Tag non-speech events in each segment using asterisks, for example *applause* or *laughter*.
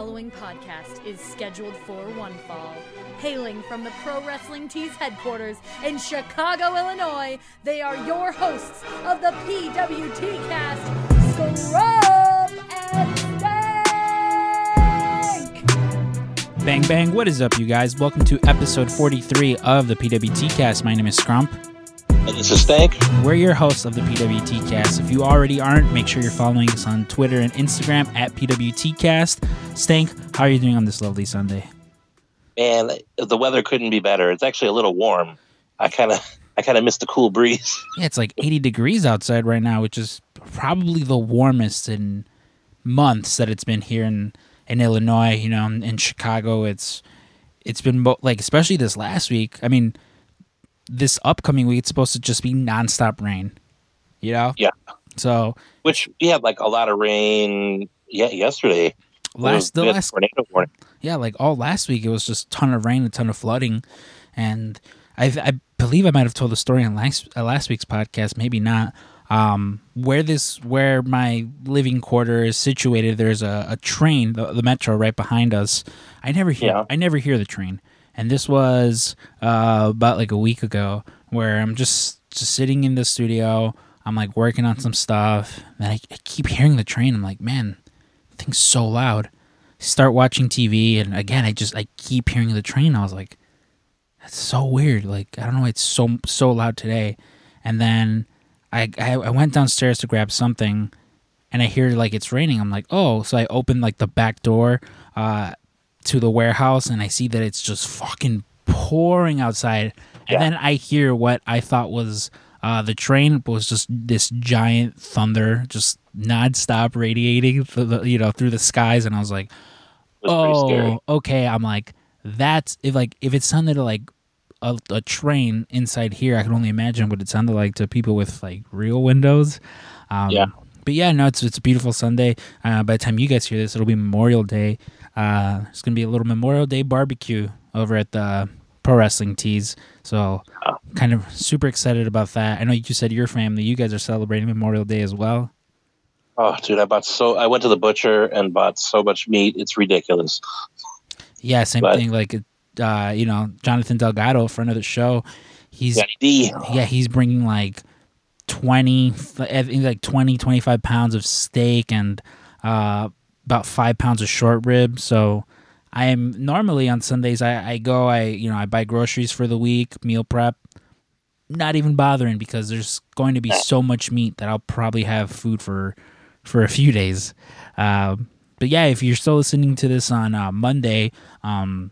following podcast is scheduled for one fall. Hailing from the Pro Wrestling Tees headquarters in Chicago, Illinois, they are your hosts of the PWT cast, Scrub and Stank! Bang bang, what is up, you guys? Welcome to episode 43 of the PWT cast. My name is Scrump. And this is Stank. We're your hosts of the PWT cast. If you already aren't, make sure you're following us on Twitter and Instagram at PWT cast. Stank, how are you doing on this lovely Sunday? Man, the weather couldn't be better. It's actually a little warm. I kind of I kind of miss the cool breeze. *laughs* Yeah, it's like 80 degrees outside right now, which is probably the warmest in months that it's been here in in Illinois. You know, in Chicago, it's it's been mo- like especially this last week. I mean, this upcoming week it's supposed to just be nonstop rain. You know. Yeah. So Which we had like a lot of rain yeah, yesterday. last the last tornado warning. yeah, like all last week it was just a ton of rain, a ton of flooding, and I I believe I might have told the story on last uh, last week's podcast, maybe not. Um, where this where my living quarter is situated, there's a, a train, the, the metro right behind us. I never hear Yeah. I never hear the train, and this was uh, about like a week ago, where I'm just just sitting in the studio. I'm like working on some stuff, and I, I keep hearing the train. I'm like, man, thing's so loud start watching TV, and again, I just I keep hearing the train. I was like, that's so weird. Like I don't know, why it's so so loud today. And then I I, I went downstairs to grab something, and I hear like it's raining. I'm like, oh, so I open like the back door uh, to the warehouse, and I see that it's just fucking pouring outside. And then I hear what I thought was uh, the train was just this giant thunder, just nonstop radiating, through the, you know, through the skies. And I was like, was oh, okay. I'm like, that's if like if it sounded like a, a train inside here, I can only imagine what it sounded like to people with like real windows. Um, Yeah. But yeah, no, it's it's a beautiful Sunday. Uh, by the time you guys hear this, it'll be Memorial Day. Uh, it's gonna be a little Memorial Day barbecue over at the Pro Wrestling Tees. So, Oh. kind of super excited about that. I know you said your family, you guys are celebrating Memorial Day as well. Oh, dude, I bought so I went to the butcher and bought so much meat. It's ridiculous. Yeah, same But- thing. Like, uh, you know, Jonathan Delgado, friend of the show, he's yeah, he's bringing like 20, like 20, 25 pounds of steak and uh, about five pounds of short rib. So I am normally on Sundays, I, I go, I, you know, I buy groceries for the week, meal prep, not even bothering because there's going to be so much meat that I'll probably have food for, for a few days. Um, but yeah, if you're still listening to this on uh, Monday, um,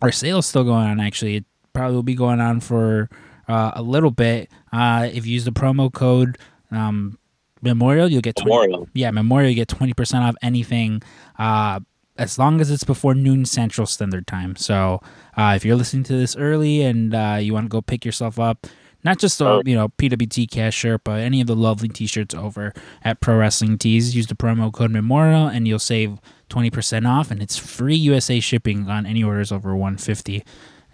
our sale's still going on. Actually, it probably will be going on for uh, a little bit. Uh, if you use the promo code um, Memorial, you'll get 20, Memorial. yeah Memorial. You get twenty percent off anything. Uh, as long as it's before noon Central Standard Time. So uh, if you're listening to this early and uh, you want to go pick yourself up, not just the Oh. you know PWT cast shirt, but any of the lovely T-shirts over at Pro Wrestling Tees, use the promo code Memorial and you'll save twenty percent off, and it's free USA shipping on any orders over one fifty.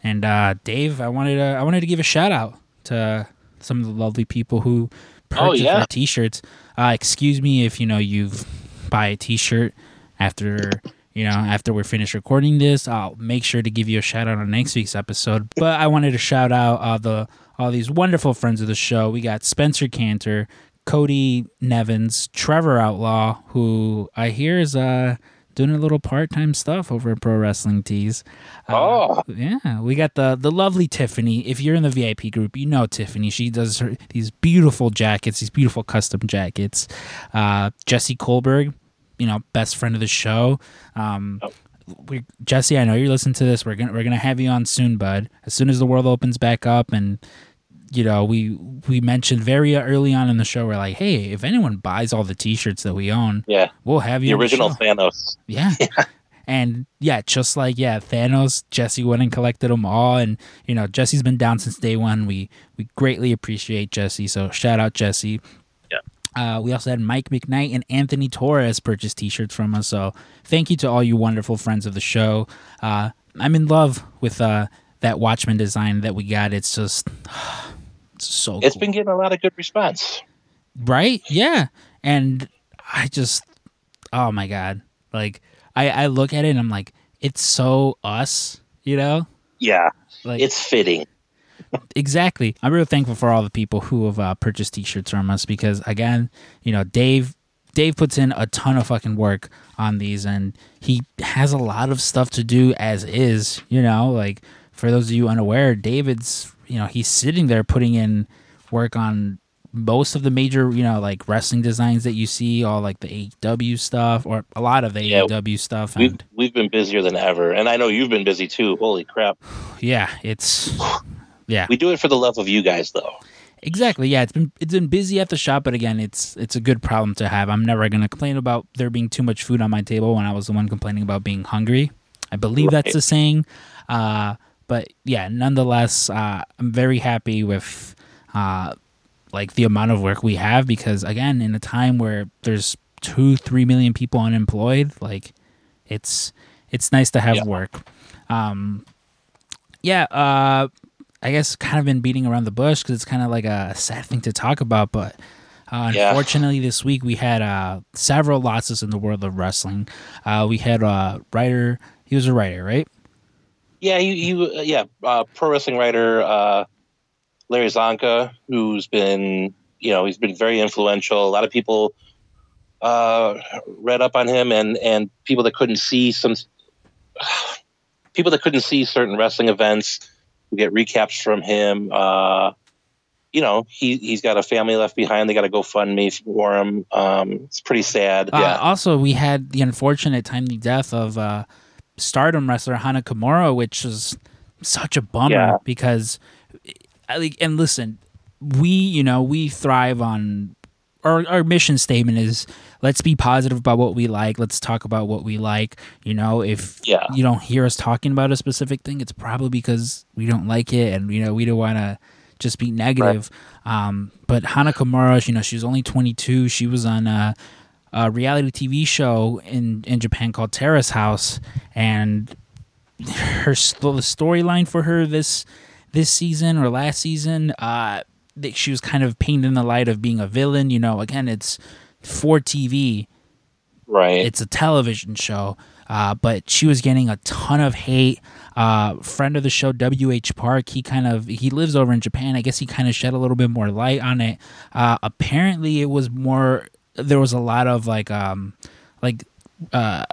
And uh, Dave, I wanted to I wanted to give a shout out to some of the lovely people who Oh, yeah. our T-shirts. Uh, excuse me if you know you've buy a T-shirt after you know after we're finished recording this. I'll make sure to give you a shout out on next week's episode. But I wanted to shout out uh, the all these wonderful friends of the show. We got Spencer Cantor, Cody Nevins, Trevor Outlaw, who I hear is uh doing a little part time stuff over at Pro Wrestling Tees. Uh, Oh. yeah, we got the the lovely Tiffany. If you're in the VIP group, you know Tiffany. She does her these beautiful jackets, these beautiful custom jackets. Uh, Jesse Kohlberg, you know, best friend of the show. Um, Oh. we Jesse, I know you're listening to this. We're gonna we're gonna have you on soon, bud. As soon as the world opens back up and you know, we we mentioned very early on in the show, we're like, hey, if anyone buys all the T-shirts that we own, Yeah. we'll have you. The original show. Thanos. *laughs* Yeah. And yeah, just like yeah, Thanos, Jesse went and collected them all, and you know Jesse's been down since day one. We we greatly appreciate Jesse, so shout out Jesse. Yeah. Uh, we also had Mike McKnight and Anthony Torres purchase T-shirts from us. So thank you to all you wonderful friends of the show. Uh, I'm in love with uh, that Watchman design that we got. It's just it's so. It's cool. been getting a lot of good response. right? Yeah, and I just, oh my god, like I I look at it and I'm like, it's so us, you know. Yeah, Like it's fitting. *laughs* exactly. I'm real thankful for all the people who have uh, purchased T-shirts from us because again, you know, Dave Dave puts in a ton of fucking work on these, and he has a lot of stuff to do as is. You know, like for those of you unaware, David's you know he's sitting there putting in work on most of the major you know like wrestling designs that you see, all like the AEW stuff or a lot of the Yeah. AEW stuff, We've and we've been busier than ever, and I know you've been busy too. Holy crap! *sighs* yeah, it's *sighs* yeah. We do it for the love of you guys, though. Exactly. Yeah, it's been it's been busy at the shop, but again, it's it's a good problem to have. I'm never gonna complain about there being too much food on my table when I was the one complaining about being hungry. I believe that's the saying. Uh, but yeah, nonetheless, uh, I'm very happy with uh, like the amount of work we have because again, in a time where there's two, three million people unemployed, like it's it's nice to have Yeah. work. Um, yeah, uh, I guess kind of been beating around the bush because it's kind of like a sad thing to talk about. But uh, Yeah. unfortunately, this week we had uh, several losses in the world of wrestling. Uh, we had a writer. He was a writer, right? Yeah, you, you yeah, uh, pro wrestling writer uh, Larry Csonka, who's been, you know, he's been very influential. A lot of people uh, read up on him, and and people that couldn't see some *sighs* people that couldn't see certain wrestling events we get recaps from him. Uh, you know, he he's got a family left behind. They got to go fund me for him. Um, it's pretty sad. Uh, yeah, Also, we had the unfortunate timely death of uh, Stardom wrestler Hana Kimura, which was such a bummer Yeah. because, like, and listen, we you know we thrive on our our mission statement is let's be positive about what we like. Let's talk about what we like. You know, if Yeah. you don't hear us talking about a specific thing, it's probably because we don't like it, and you know we don't want to just be negative. Um, but Hana Kimura, you know, she was only 22. She was on a, a reality TV show in in Japan called Terrace House, and her the storyline for her this this season or last season, uh, that she was kind of painted in the light of being a villain. You know, again, it's for TV right. it's a television show uh, but she was getting a ton of hate uh, friend of the show wh park he kind of he lives over in japan i guess he kind of shed a little bit more light on it uh, apparently it was more there was a lot of like um like uh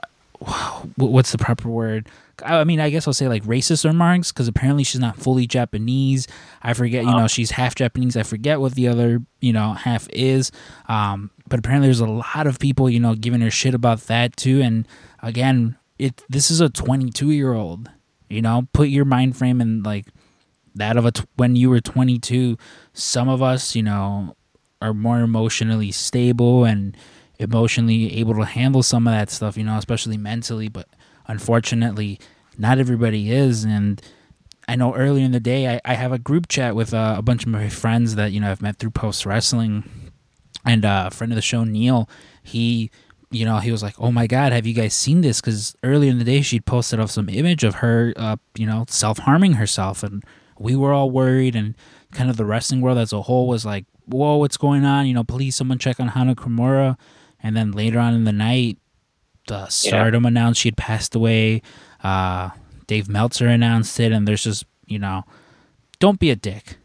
what's the proper word I mean, I guess I'll say like racist remarks because apparently she's not fully Japanese. I forget, you know, she's half Japanese. I forget what the other, you know, half is. Um, but apparently there's a lot of people, you know, giving her shit about that too. And again, it this is a 22 year old. You know, put your mind frame in like that of a t- when you were 22. Some of us, you know, are more emotionally stable and emotionally able to handle some of that stuff. You know, especially mentally, but unfortunately not everybody is. And i know earlier in the day i, I have a group chat with uh, a bunch of my friends that you know i've met through post wrestling. And uh, a friend of the show neil he you know he was like oh my god have you guys seen this? Because earlier in the day she'd posted up some image of her uh, you know self-harming herself. And we were all worried and kind of the wrestling world as a whole was like whoa what's going on you know please someone check on hana kimura and then later on in the night the stardom announced she had passed away uh, dave meltzer announced it and there's just you know don't be a dick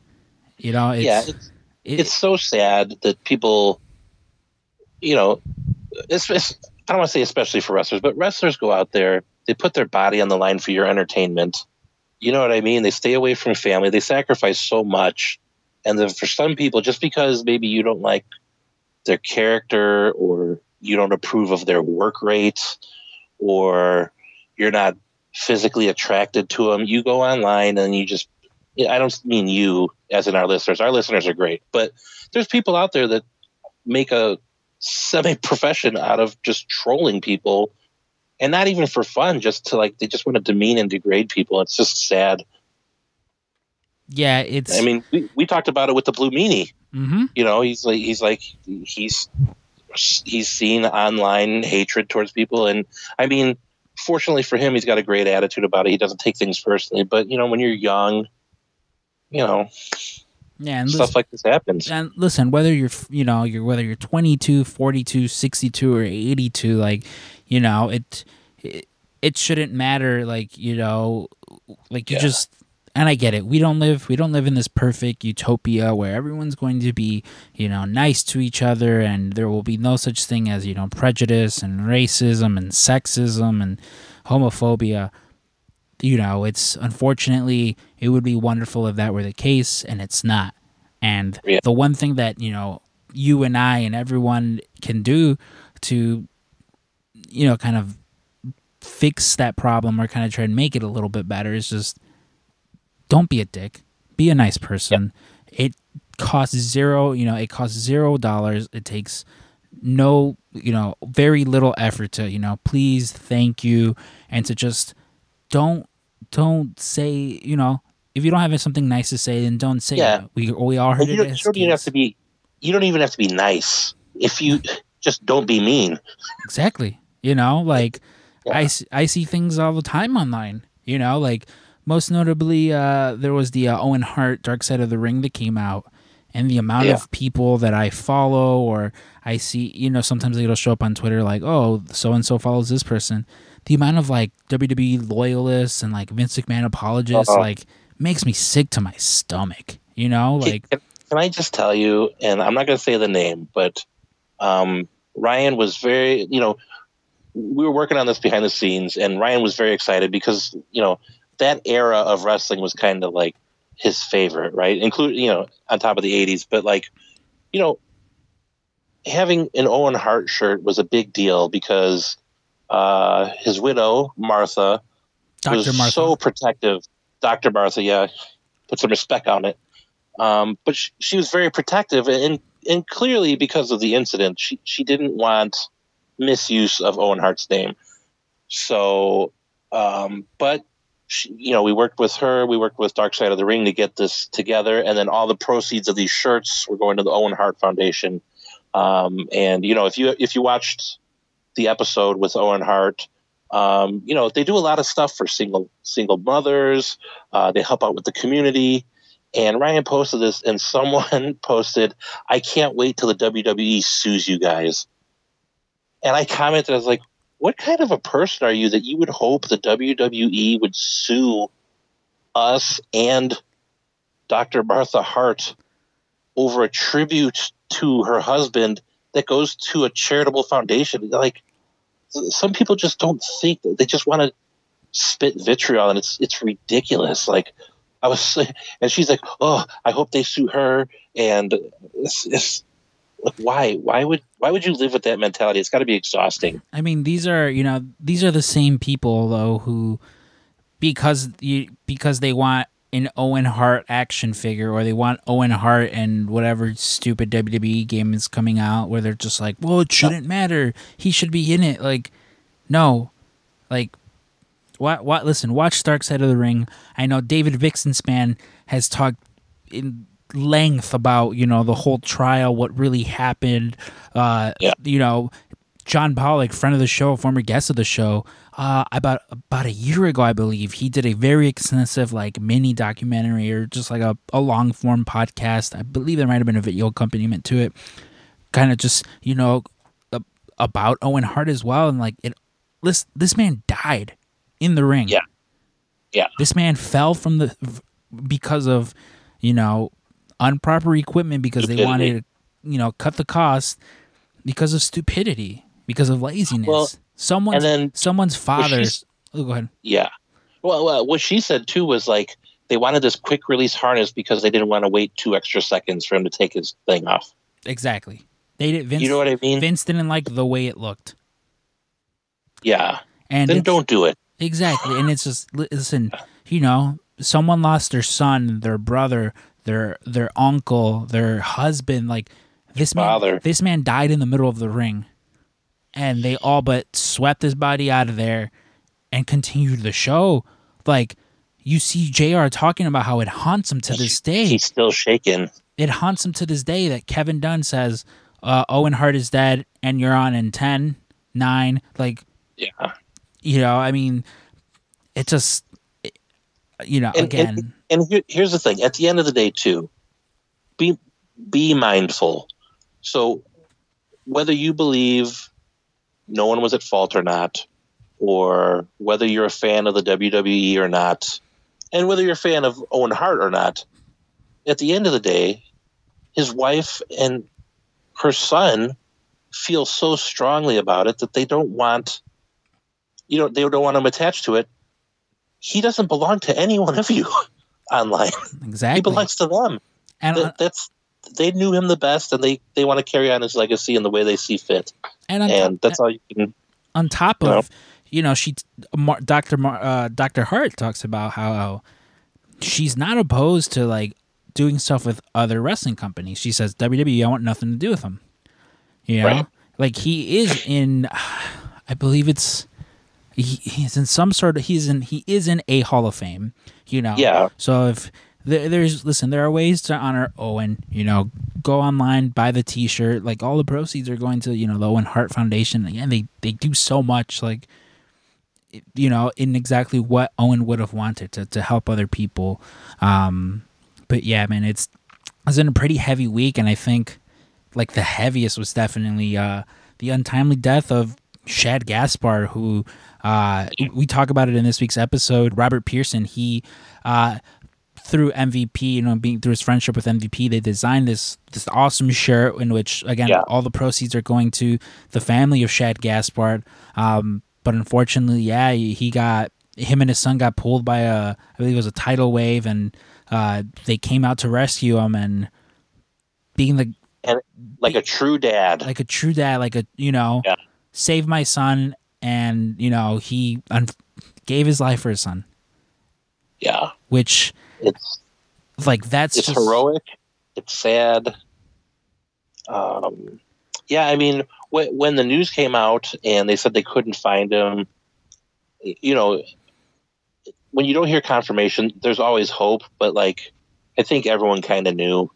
you know it's, yeah, it's, it- it's so sad that people, you know, it's, it's, I don't want to say especially for wrestlers, but wrestlers go out there, they put their body on the line for your entertainment. You know what I mean? They stay away from family, they sacrifice so much. And then for some people, just because maybe you don't like their character or you don't approve of their work rate or you're not physically attracted to them, you go online and you just, I don't mean you as in our listeners. Our listeners are great, but there's people out there that make a semi profession out of just trolling people and not even for fun, just to like they just want to demean and degrade people. It's just sad. Yeah it's I mean, we, we talked about it with the Blue Meanie. hmm You know, he's like he's like he's he's seen online hatred towards people, and I mean, fortunately for him, he's got a great attitude about it. He doesn't take things personally. But you know, when you're young, you know, yeah and stuff like this happens. and listen whether you're you know you're whether you're 22 42 62 or 82 like you know it it, it shouldn't matter. Like you know, like you Yeah. just. And I get it. We don't live. We don't live in this perfect utopia where everyone's going to be, you know, nice to each other, and there will be no such thing as, you know, prejudice and racism and sexism and homophobia you know, it's unfortunately it would be wonderful if that were the case, and it's not. And Yeah. the one thing that you know you and I and everyone can do to, you know, kind of fix that problem or kind of try and make it a little bit better is just don't be a dick, be a nice person. It costs zero, you know, it costs zero dollars. It takes no, you know, very little effort to, you know, please, thank you, and to just don't don't say you know if you don't have something nice to say then don't say Yeah. it. we we all heard you it don't, as you don't even have to be. You don't even have to be nice. If you just don't be mean. exactly you know like I, Yeah. s- I see things all the time online you know like most notably uh there was the uh, owen hart dark side of the ring that came out and the amount Yeah. of people that i follow or i see you know sometimes it'll show up on twitter like oh so and so follows this person the amount of like wwe loyalists and like vince mcmahon apologists Uh-huh. like makes me sick to my stomach you know like can, can I just tell you, and I'm not going to say the name, but um, Ryan was very, you know, we were working on this behind the scenes, and Ryan was very excited because, you know, that era of wrestling was kind of like his favorite, right? Including, you know, on top of the 80s, but like, you know, having an Owen Hart shirt was a big deal because uh, his widow, Martha, dr was martha so protective. Dr. Martha, yeah, put some respect on it. Um, but she, she was very protective, and and clearly because of the incident, she she didn't want misuse of Owen Hart's name. So, um, but she, you know, we worked with her, we worked with Dark Side of the Ring to get this together, and then all the proceeds of these shirts were going to the Owen Hart Foundation. Um, and you know, if you if you watched the episode with Owen Hart, um, you know, they do a lot of stuff for single single mothers. Uh, they help out with the community. And Ryan posted this, and someone *laughs* posted, "I can't wait till the WWE sues you guys." And I commented, I was like, "What kind of a person are you that you would hope the WWE would sue us and Dr. Martha Hart over a tribute to her husband that goes to a charitable foundation?" Like, some people just don't think they just want to spit vitriol and it's it's ridiculous like i was *laughs* and she's like oh i hope they sue her and it's, it's like why why would why would you live with that mentality it's got to be exhausting I mean, these are you know these are the same people though who, because you because they want an Owen Hart action figure or they want Owen Hart and whatever stupid WWE game is coming out where they're just like, well, it shouldn't matter. He should be in it. Like, no, like. What? What? Listen. Watch Dark Side of the Ring. I know David Bixenspan has talked in length about you know the whole trial, what really happened. Uh, Yeah. You know, John Pollock, friend of the show, former guest of the show, uh, about about a year ago, I believe, he did a very extensive like mini documentary or just like a, a long form podcast. I believe there might have been a video accompaniment to it, kind of just you know about Owen Hart as well, and like it. This this man died in the ring. Yeah. Yeah. This man fell from the because of you know improper equipment because they wanted to you know cut the cost because of stupidity because of laziness. Well, someone's and then- someone's father's. Oh, go ahead. yeah well uh, what she said too was like they wanted this quick release harness because they didn't want to wait two extra seconds for him to take his thing off Exactly. They did. Vince, you know what i mean Vince didn't like the way it looked, yeah and then don't do it Exactly, and it's just listen. You know, someone lost their son, their brother, their their uncle, their husband. Like this man, Father. this man died in the middle of the ring, and they all but swept his body out of there and continued the show. Like you see Jr. talking about how it haunts him to this day. he's still shaking It haunts him to this day that Kevin Dunn says uh, Owen Hart is dead and you're on in 10, 9. Like yeah you know i mean it just you know And- again and here, here's the thing at the end of the day too be be mindful so whether you believe no one was at fault or not or whether you're a fan of the WWE or not, and whether you're a fan of Owen Hart or not, at the end of the day, his wife and her son feel so strongly about it that they don't want, you know, they don't want him attached to it. He doesn't belong to any one of you *laughs* online. Exactly. He belongs to them. and That- that's they knew him the best, and they they want to carry on his legacy in the way they see fit, and on, and that's all you can. on top you know? of you know she Mar- Dr. Mar- uh, Dr. Hart talks about how she's not opposed to like doing stuff with other wrestling companies. She says WWE I want nothing to do with them. You know? Right. Like he is in *sighs* I believe it's he, he's in some sort of he's in he is in a Hall of Fame, you know. Yeah. So if there, there's listen, there are ways to honor Owen. You know, go online, buy the T-shirt. Like all the proceeds are going to you know the Owen Hart Foundation. Again, they they do so much. Like you know, in exactly what Owen would have wanted to to help other people. Um, but yeah, man, it's it's been a pretty heavy week, and I think like the heaviest was definitely uh the untimely death of Shad Gaspard, who uh, we talk about it in this week's episode. Robert Pearson, he uh, through MVP, you know, being through his friendship with MVP, they designed this this awesome shirt in which again Yeah. all the proceeds are going to the family of Shad Gaspard. Um, but unfortunately, yeah, he got him and his son got pulled by a I believe it was a tidal wave, and uh, they came out to rescue him. And being the And like a true dad, like a true dad, like a you know, Yeah. save my son, and you know he un- gave his life for his son, yeah, which it's like that's it's just, heroic, it's sad. Um, yeah, I mean, when when the news came out and they said they couldn't find him, you know, when you don't hear confirmation, there's always hope. But like, I think everyone kind of knew,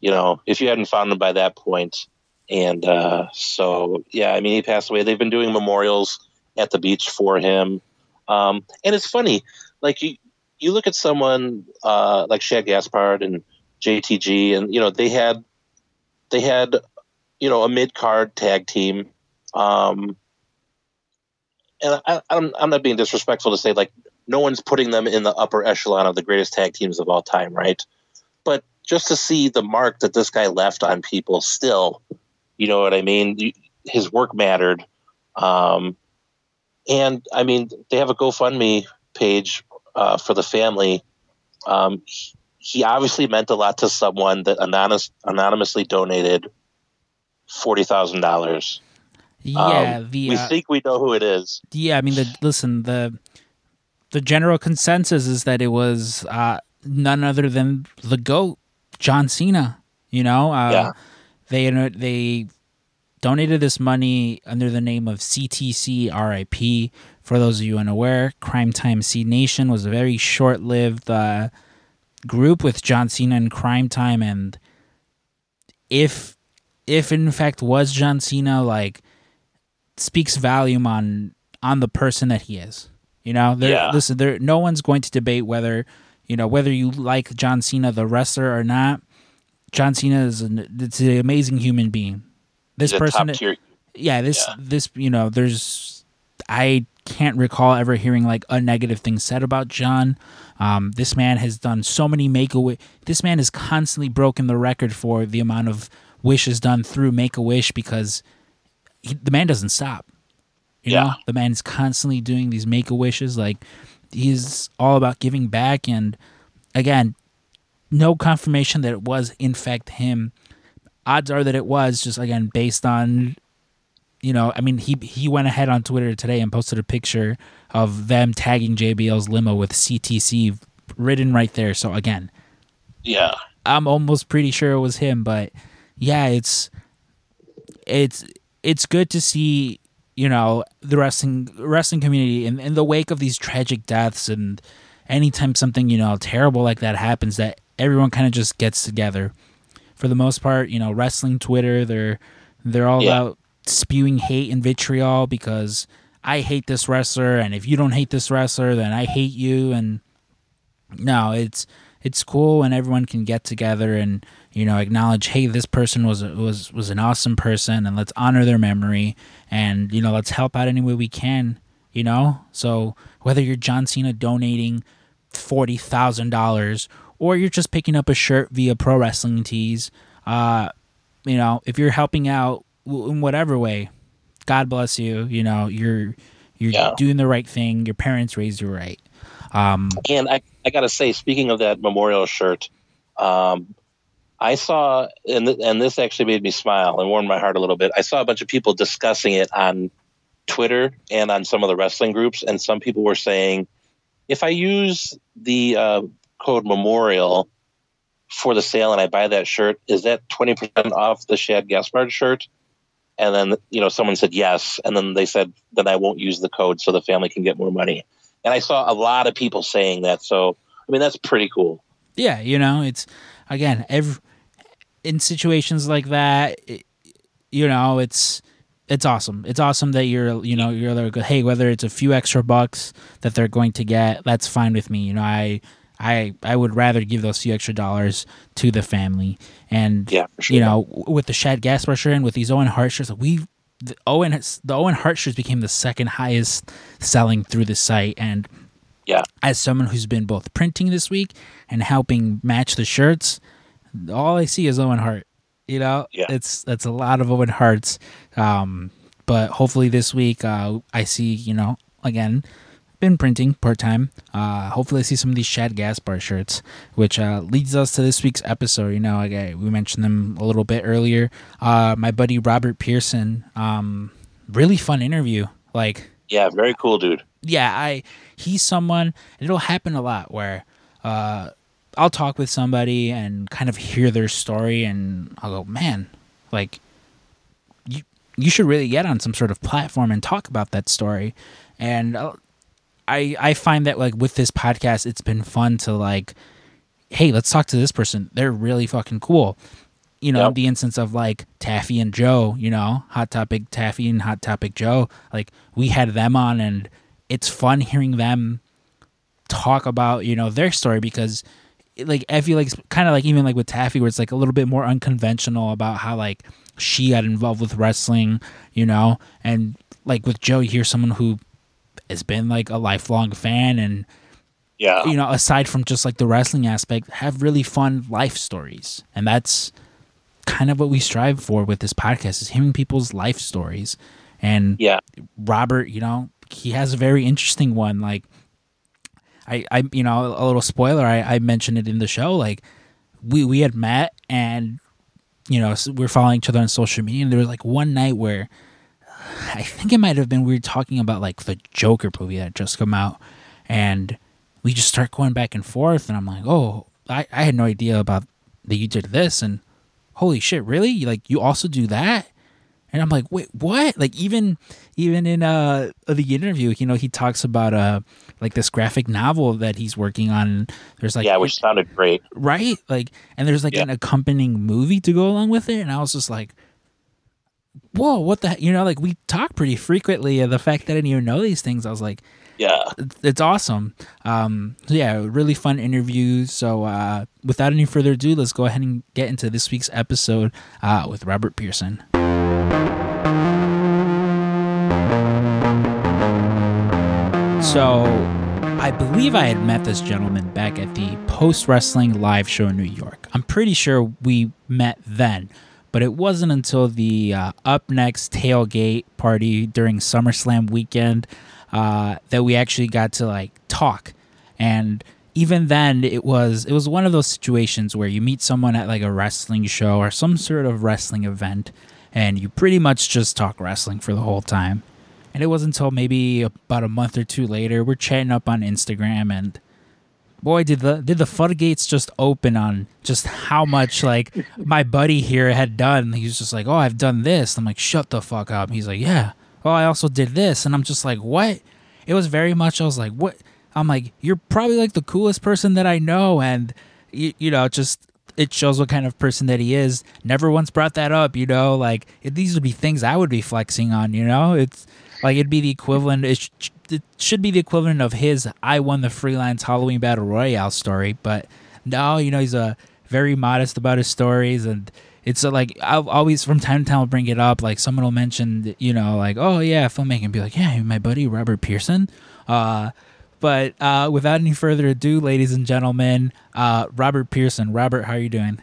you know, if you hadn't found him by that point. And uh, so, yeah, I mean, he passed away. They've been doing memorials at the beach for him. Um, and it's funny, like you, you look at someone uh, like Shad Gaspard and JTG, and you know they had they had you know a mid card tag team, um, and I, I'm I'm not being disrespectful to say like no one's putting them in the upper echelon of the greatest tag teams of all time, right? But just to see the mark that this guy left on people, still, you know what I mean? His work mattered, um, and I mean they have a GoFundMe page uh, for the family. Um, he, he obviously meant a lot to someone that anonymous, anonymously donated forty thousand dollars. yeah the we uh, think we know who it is. yeah I mean the listen the the general consensus is that it was uh, none other than the goat John Cena. You know, uh, Yeah. They they donated this money under the name of CTC RIP. For those of you unaware, Cryme Tyme C Nation was a very short lived uh, group with John Cena and Cryme Tyme, and if if in fact was John Cena, like speaks volume on on the person that he is. You know, there, Yeah. listen, there no one's going to debate whether you know whether you like John Cena the wrestler or not. John Cena is an it's an amazing human being. This person, yeah, this Yeah. this you know, there's I can't recall ever hearing like a negative thing said about John. Um, this man has done so many make a wish. This man has constantly broken the record for the amount of wishes done through Make a Wish because he, the man doesn't stop. You know, Yeah. the man is constantly doing these make a wishes. Like he's all about giving back. And again, no confirmation that it was in fact him. Odds are that it was just again based on, you know, I mean he he went ahead on Twitter today and posted a picture of them tagging JBL's limo with CTC written right there. So again, Yeah, I'm almost pretty sure it was him, but yeah, it's it's it's good to see you know the wrestling wrestling community in, in the wake of these tragic deaths and anytime something you know terrible like that happens that everyone kind of just gets together for the most part you know wrestling twitter they're they're all Yeah. about spewing hate and vitriol because i hate this wrestler and if you don't hate this wrestler then i hate you and no it's it's cool when everyone can get together and you know acknowledge hey this person was was was an awesome person and let's honor their memory and you know let's help out any way we can you know? So whether you're John Cena donating $40,000 or you're just picking up a shirt via Pro Wrestling Tees, uh, you know, if you're helping out in whatever way, God bless you. You know, you're you're Yeah. doing the right thing. Your parents raised you right. Um, And I, I got to say, speaking of that memorial shirt, um, I saw, and, th- and this actually made me smile and warmed my heart a little bit. I saw a bunch of people discussing it on Twitter and on some of the wrestling groups, and some people were saying, if I use the uh, code memorial for the sale and I buy that shirt, is that 20% off the Shad Gaspard shirt? And then, you know, someone said yes. And then they said, then I won't use the code so the family can get more money. And I saw a lot of people saying that. So, I mean, that's pretty cool. yeah, you know, it's again, every, in situations like that, it, you know, it's it's awesome. It's awesome that you're, you know, you're like, hey, whether it's a few extra bucks that they're going to get, that's fine with me. You know, I I I would rather give those few extra dollars to the family. And Yeah, sure. you know, with the Shad Gaspard shirt and with these Owen Hart shirts, we the Owen the Owen Hart shirts became the second highest selling through the site and Yeah. as someone who's been both printing this week and helping match the shirts, all I see is Owen Hart. You know, Yeah. it's that's a lot of Owen Harts. Um, but hopefully this week, uh, I see you know again, been printing part time. Uh, hopefully I see some of these Shad Gaspard shirts, which uh, leads us to this week's episode. You know, like I, we mentioned them a little bit earlier. Uh, my buddy Robert Pearson, um, really fun interview. Like yeah, very cool, dude. yeah, I he's someone it'll happen a lot where uh I'll talk with somebody and kind of hear their story and I'll go, "Man, like you you should really get on some sort of platform and talk about that story." And uh, I I find that like with this podcast it's been fun to like hey, let's talk to this person. They're really fucking cool. You know, Yep. the instance of like Taffy and Joe, you know, Hot Topic Taffy and Hot Topic Joe, like we had them on and it's fun hearing them talk about, you know, their story because like I feel like kind of like even like with Taffy where it's like a little bit more unconventional about how like she got involved with wrestling, you know, and like with Joe you hear someone who has been like a lifelong fan and Yeah, you know, aside from just like the wrestling aspect, have really fun life stories. And that's kind of what we strive for with this podcast is hearing people's life stories. And yeah, Robert, you know, he has a very interesting one. Like I, I you know, a little spoiler, I, I mentioned it in the show. Like we we had met and you know, so we're following each other on social media and there was like one night where I think it might have been we were talking about like the Joker movie that just come out and we just start going back and forth and I'm like, Oh, I, I had no idea about that you did this and holy shit, really? Like you also do that? And I'm like, wait, what? Like even even in uh the interview, you know, he talks about uh like this graphic novel that he's working on. And there's like yeah, which sounded great. right, like, and there's like Yeah. an accompanying movie to go along with it. And I was just like, whoa, what the? You know, like we talk pretty frequently, and the fact that I didn't even know these things, I was like, Yeah, it's- it's awesome. Um, so yeah, really fun interview. So uh, without any further ado, let's go ahead and get into this week's episode uh, with Robert Pearson. So, I believe I had met this gentleman back at the Post Wrestling Live Show in New York. I'm pretty sure we met then, but it wasn't until the uh, Up Next tailgate party during SummerSlam weekend uh, that we actually got to like talk. And even then, it was it was one of those situations where you meet someone at like a wrestling show or some sort of wrestling event, and you pretty much just talk wrestling for the whole time. And it wasn't until maybe about a month or two later, we're chatting up on Instagram, and boy, did the did the floodgates just open on just how much like my buddy here had done. He was just like, "Oh, I've done this." I'm like, "Shut the fuck up." He's like, "Yeah." Well, I also did this, and I'm just like, "What?" It was very much. I was like, "What?" I'm like, "You're probably like the coolest person that I know," and you, you know, just it shows what kind of person that he is. Never once brought that up, you know. Like it, these would be things I would be flexing on, you know. It's like it'd be the equivalent. It, sh- it should be the equivalent of his "I won the freelance Halloween battle royale" story. But no, you know, he's a very modest about his stories, and it's uh, like I'll always from time to time I'll bring it up. Like someone will mention, you know, like oh yeah, filmmaking, be like yeah, my buddy Robert Pearson. Uh, but uh, without any further ado, ladies and gentlemen, uh, Robert Pearson. Robert, how are you doing?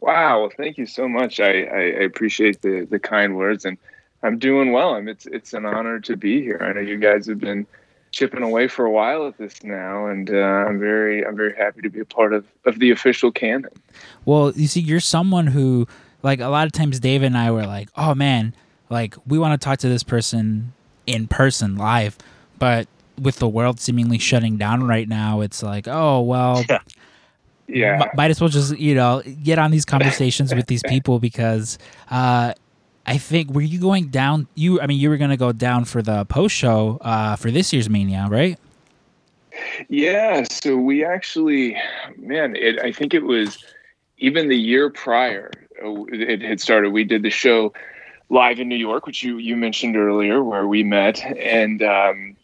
Wow, well, thank you so much. I, I, I appreciate the, the kind words, and I'm doing well. I'm, it's it's an honor to be here. I know you guys have been chipping away for a while at this now, and uh, I'm very I'm very happy to be a part of of the official canon. Well, you see, you're someone who like a lot of times Dave and I were like, oh man, like we want to talk to this person in person live, but with the world seemingly shutting down right now, it's like, oh well. *laughs* Yeah yeah might as well just you know get on these conversations with these *laughs* people because uh I think were you going down you I mean you were going to go down for the post show uh for this year's mania right? Yeah so we actually man it I think it was even the year prior uh, it had started. We did the show live in New York which you you mentioned earlier where we met. And um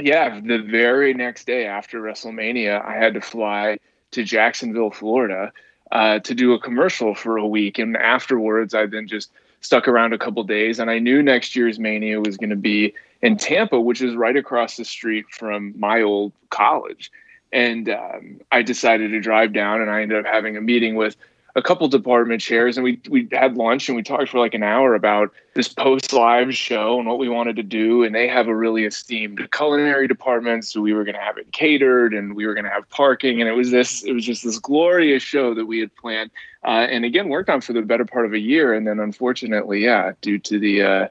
yeah the very next day after WrestleMania I had to fly to Jacksonville, Florida, uh, to do a commercial for a week. And afterwards, I then just stuck around a couple days. And I knew next year's Mania was going to be in Tampa, which is right across the street from my old college. And um, I decided to drive down, and I ended up having a meeting with a couple department chairs and we we had lunch and we talked for like an hour about this post live show and what we wanted to do and they have a really esteemed culinary department so we were going to have it catered and we were going to have parking and it was this it was just this glorious show that we had planned uh, and again worked on for the better part of a year and then unfortunately yeah due to the uh,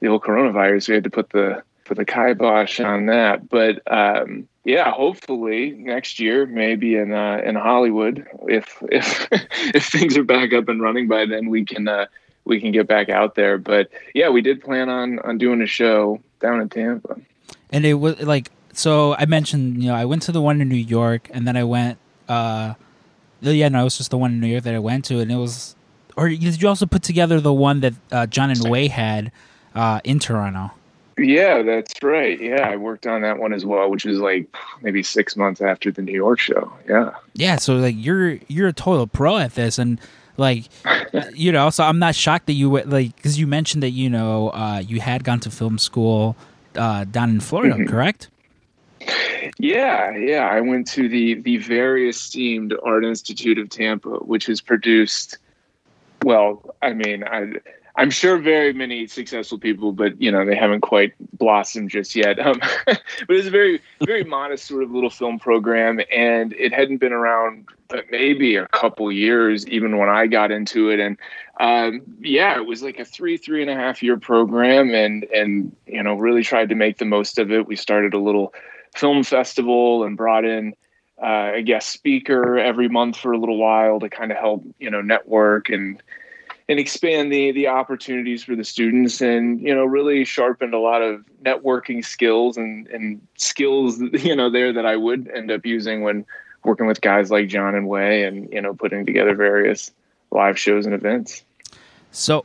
the old coronavirus we had to put the put the kibosh on that but um, yeah, hopefully next year, maybe in uh, in Hollywood, if if *laughs* if things are back up and running by then, we can uh, we can get back out there. But yeah, we did plan on on doing a show down in Tampa. And it was like so. I mentioned you know I went to the one in New York, and then I went. uh Yeah, no, it was just the one in New York that I went to, and it was. Or did you also put together the one that uh, John and Wai had uh, in Toronto? Yeah, that's right. Yeah, I worked on that one as well, which is like maybe six months after the New York show. Yeah. Yeah. So like you're you're a total pro at this, and like *laughs* you know, so I'm not shocked that you like because you mentioned that you know uh, you had gone to film school uh, down in Florida, mm-hmm. correct? Yeah, yeah. I went to the the very esteemed Art Institute of Tampa, which has produced. Well, I mean, I I'm sure very many successful people, but you know they haven't quite blossomed just yet. Um, *laughs* but it's a very very *laughs* modest sort of little film program, and it hadn't been around but maybe a couple years even when I got into it. And um, yeah, it was like a three three and a half year program, and and you know really tried to make the most of it. We started a little film festival and brought in uh, a guest speaker every month for a little while to kind of help you know network and and expand the the opportunities for the students and you know really sharpened a lot of networking skills and and skills *laughs* you know there that I would end up using when working with guys like John and Wai and you know putting together various live shows and events. So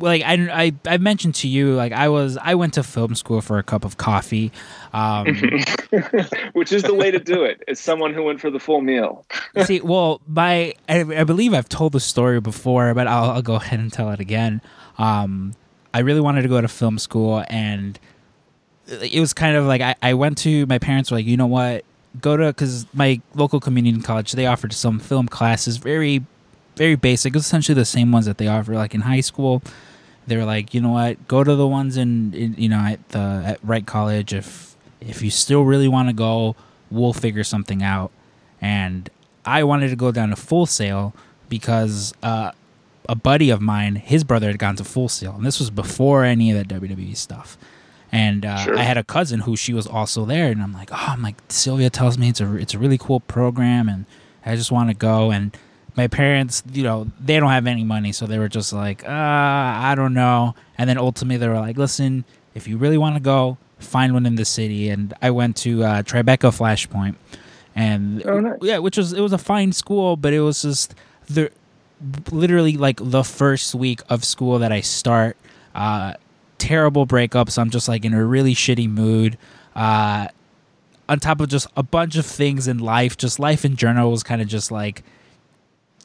like I, I I mentioned to you like I was I went to film school for a cup of coffee, um, *laughs* which is the way to do it. As someone who went for the full meal. see, well, my I, I, believe I've told the story before, but I'll, I'll go ahead and tell it again. Um, I really wanted to go to film school, and it was kind of like I, I went to my parents were like, you know what, go to because my local community college they offered some film classes, very very basic. It's essentially the same ones that they offer like in high school they were like, you know what, go to the ones in, in you know at the at Wright College if if you still really want to go, we'll figure something out. And I wanted to go down to Full Sail because uh, a buddy of mine, his brother had gone to Full Sail, and this was before any of that WWE stuff. And uh, sure. I had a cousin who she was also there, and I'm like, oh, I'm like Sylvia tells me it's a it's a really cool program, and I just want to go. And my parents, you know, they don't have any money, so they were just like, uh, I don't know. And then ultimately, they were like, listen, if you really want to go, find one in the city. And I went to uh, Tribeca Flashpoint, and oh, nice. yeah, which was it was a fine school, but it was just the literally like the first week of school that I start. Uh, terrible breakups. I'm just like in a really shitty mood. Uh, on top of just a bunch of things in life, just life in general was kind of just like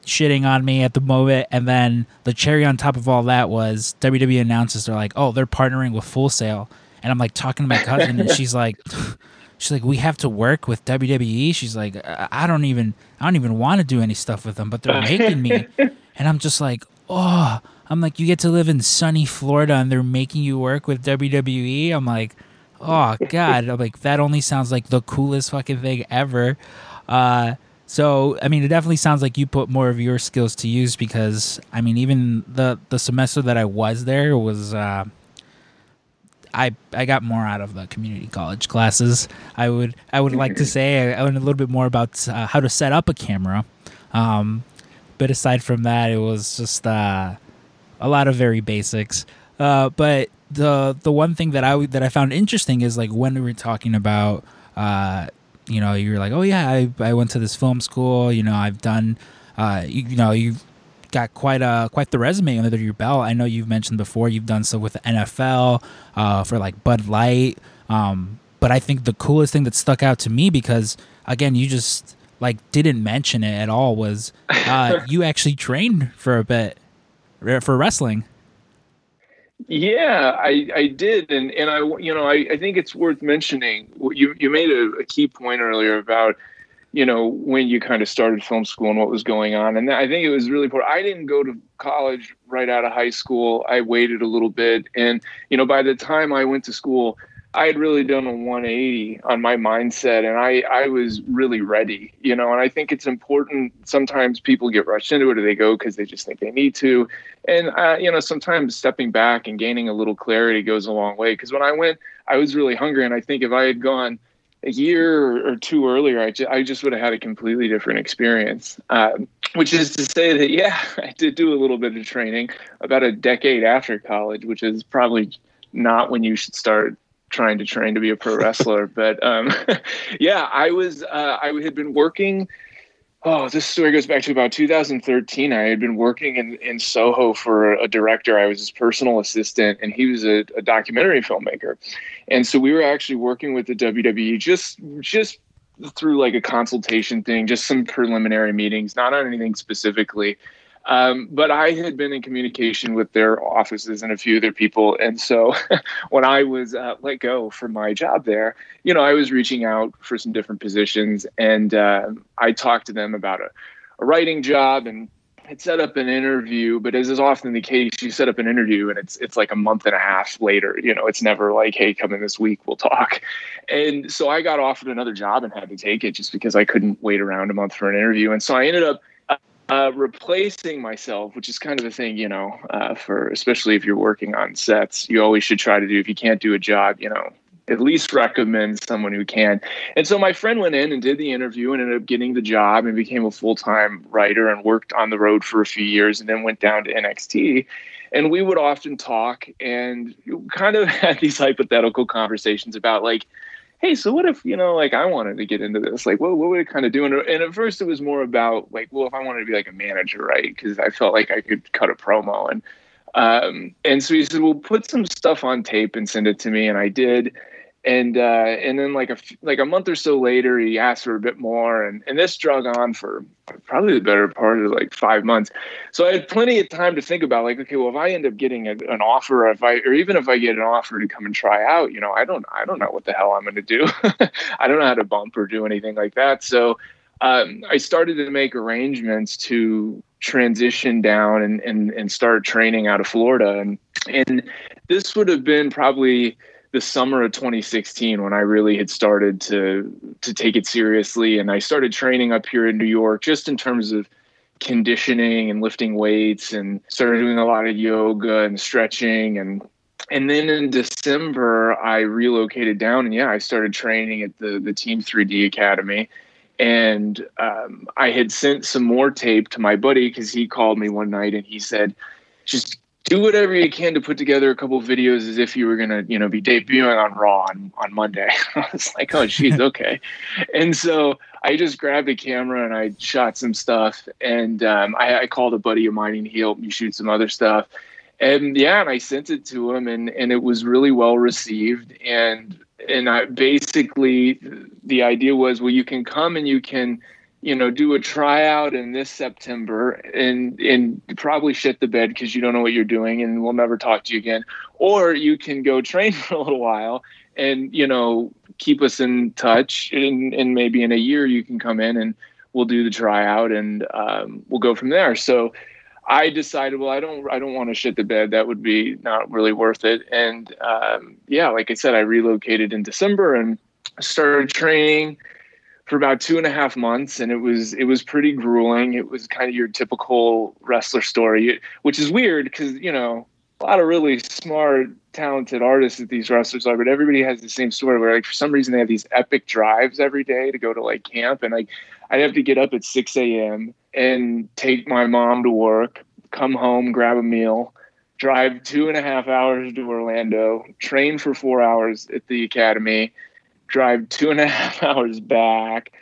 shitting on me at the moment. And then the cherry on top of all that was WWE announces they're like, oh, they're partnering with Full Sail. And I'm like talking to my cousin, and she's like, *laughs* she's like, we have to work with WWE. She's like, I don't even, I don't even want to do any stuff with them, but they're making me. *laughs* And I'm just like, oh, I'm like, you get to live in sunny Florida, and they're making you work with WWE. I'm like, oh god, I'm like that only sounds like the coolest fucking thing ever. Uh, so I mean, it definitely sounds like you put more of your skills to use because I mean, even the the semester that I was there was. Uh, I, I got more out of the community college classes. I would I would like to say I, I learned a little bit more about uh, how to set up a camera, um, but aside from that, it was just uh, a lot of very basics. Uh, but the the one thing that I that I found interesting is like when we were talking about, uh, you know, you're like, oh yeah, I I went to this film school. You know, I've done, uh, you, you know, you've got quite a quite the resume under your belt. I know you've mentioned before you've done stuff with the NFL, uh, for like Bud Light. Um, but I think the coolest thing that stuck out to me because again, you just like didn't mention it at all was uh, *laughs* you actually trained for a bit for wrestling. Yeah, I, I did, and and I you know I, I think it's worth mentioning. You you made a, a key point earlier about you know when you kind of started film school and what was going on, and I think it was really important. I didn't go to college right out of high school. I waited a little bit, and you know by the time I went to school, I had really done a 180 on my mindset and I, I was really ready, you know, and I think it's important. Sometimes people get rushed into it or they go because they just think they need to. And, uh, you know, sometimes stepping back and gaining a little clarity goes a long way. Because when I went, I was really hungry. And I think if I had gone a year or two earlier, I, ju- I just would have had a completely different experience. Um, which is to say that, yeah, *laughs* I did do a little bit of training about a decade after college, which is probably not when you should start trying to train to be a pro wrestler. *laughs* but um, *laughs* yeah, I was uh, I had been working. Oh, this story goes back to about 2013. I had been working in, in Soho for a director. I was his personal assistant, and he was a, a documentary filmmaker. And so we were actually working with the WWE just just through like a consultation thing, just some preliminary meetings, not on anything specifically. Um, but I had been in communication with their offices and a few other people. And so *laughs* when I was uh, let go from my job there, you know, I was reaching out for some different positions and uh, I talked to them about a, a writing job and had set up an interview, but as is often the case, you set up an interview and it's it's like a month and a half later. You know, it's never like, hey, come in this week, we'll talk. And so I got offered another job and had to take it just because I couldn't wait around a month for an interview. And so I ended up uh, replacing myself, which is kind of a thing, you know, uh, for especially if you're working on sets, you always should try to do. If you can't do a job, you know, at least recommend someone who can. And so my friend went in and did the interview and ended up getting the job and became a full time writer and worked on the road for a few years and then went down to NXT. And we would often talk and kind of *laughs* had these hypothetical conversations about like, hey, so what if, you know, like I wanted to get into this? Like, what, what would it kind of do? And, and at first it was more about like, well, if I wanted to be like a manager, right? Because I felt like I could cut a promo. And, um, and so he said, well, put some stuff on tape and send it to me. And I did and uh, and then like a like a month or so later, he asked for a bit more, and and this drug on for probably the better part of like five months. So I had plenty of time to think about like, okay, well, if I end up getting a, an offer, or if I or even if I get an offer to come and try out, you know, I don't I don't know what the hell I'm going to do. *laughs* I don't know how to bump or do anything like that. So um, I started to make arrangements to transition down and and and start training out of Florida, and and this would have been probably the summer of 2016 when I really had started to to take it seriously. And I started training up here in New York just in terms of conditioning and lifting weights and started doing a lot of yoga and stretching. And and then in December I relocated down and yeah I started training at the the Team 3D Academy. And um, I had sent some more tape to my buddy because he called me one night and he said just do whatever you can to put together a couple videos as if you were gonna, you know, be debuting on Raw on, on Monday. *laughs* I was like, oh geez, *laughs* okay. and so I just grabbed a camera and I shot some stuff and um, I, I, called a buddy of mine and he helped me shoot some other stuff. And yeah, and I sent it to him and, and it was really well received. And and I basically the idea was well you can come and you can you know, do a tryout in this September and and probably shit the bed because you don't know what you're doing and we'll never talk to you again. Or you can go train *laughs* for a little while and you know keep us in touch and, and maybe in a year you can come in and we'll do the tryout and um, we'll go from there. So I decided, well, I don't, I don't want to shit the bed. That would be not really worth it. And um, yeah, like I said, I relocated in December and started training for about two and a half months, and it was it was pretty grueling. It was kind of your typical wrestler story, which is weird because you know a lot of really smart, talented artists that these wrestlers are, but everybody has the same story where like for some reason they have these epic drives every day to go to like camp, and like I'd have to get up at six a.m. and take my mom to work, come home, grab a meal, drive two and a half hours to Orlando, train for four hours at the academy drive two and a *laughs* half hours back,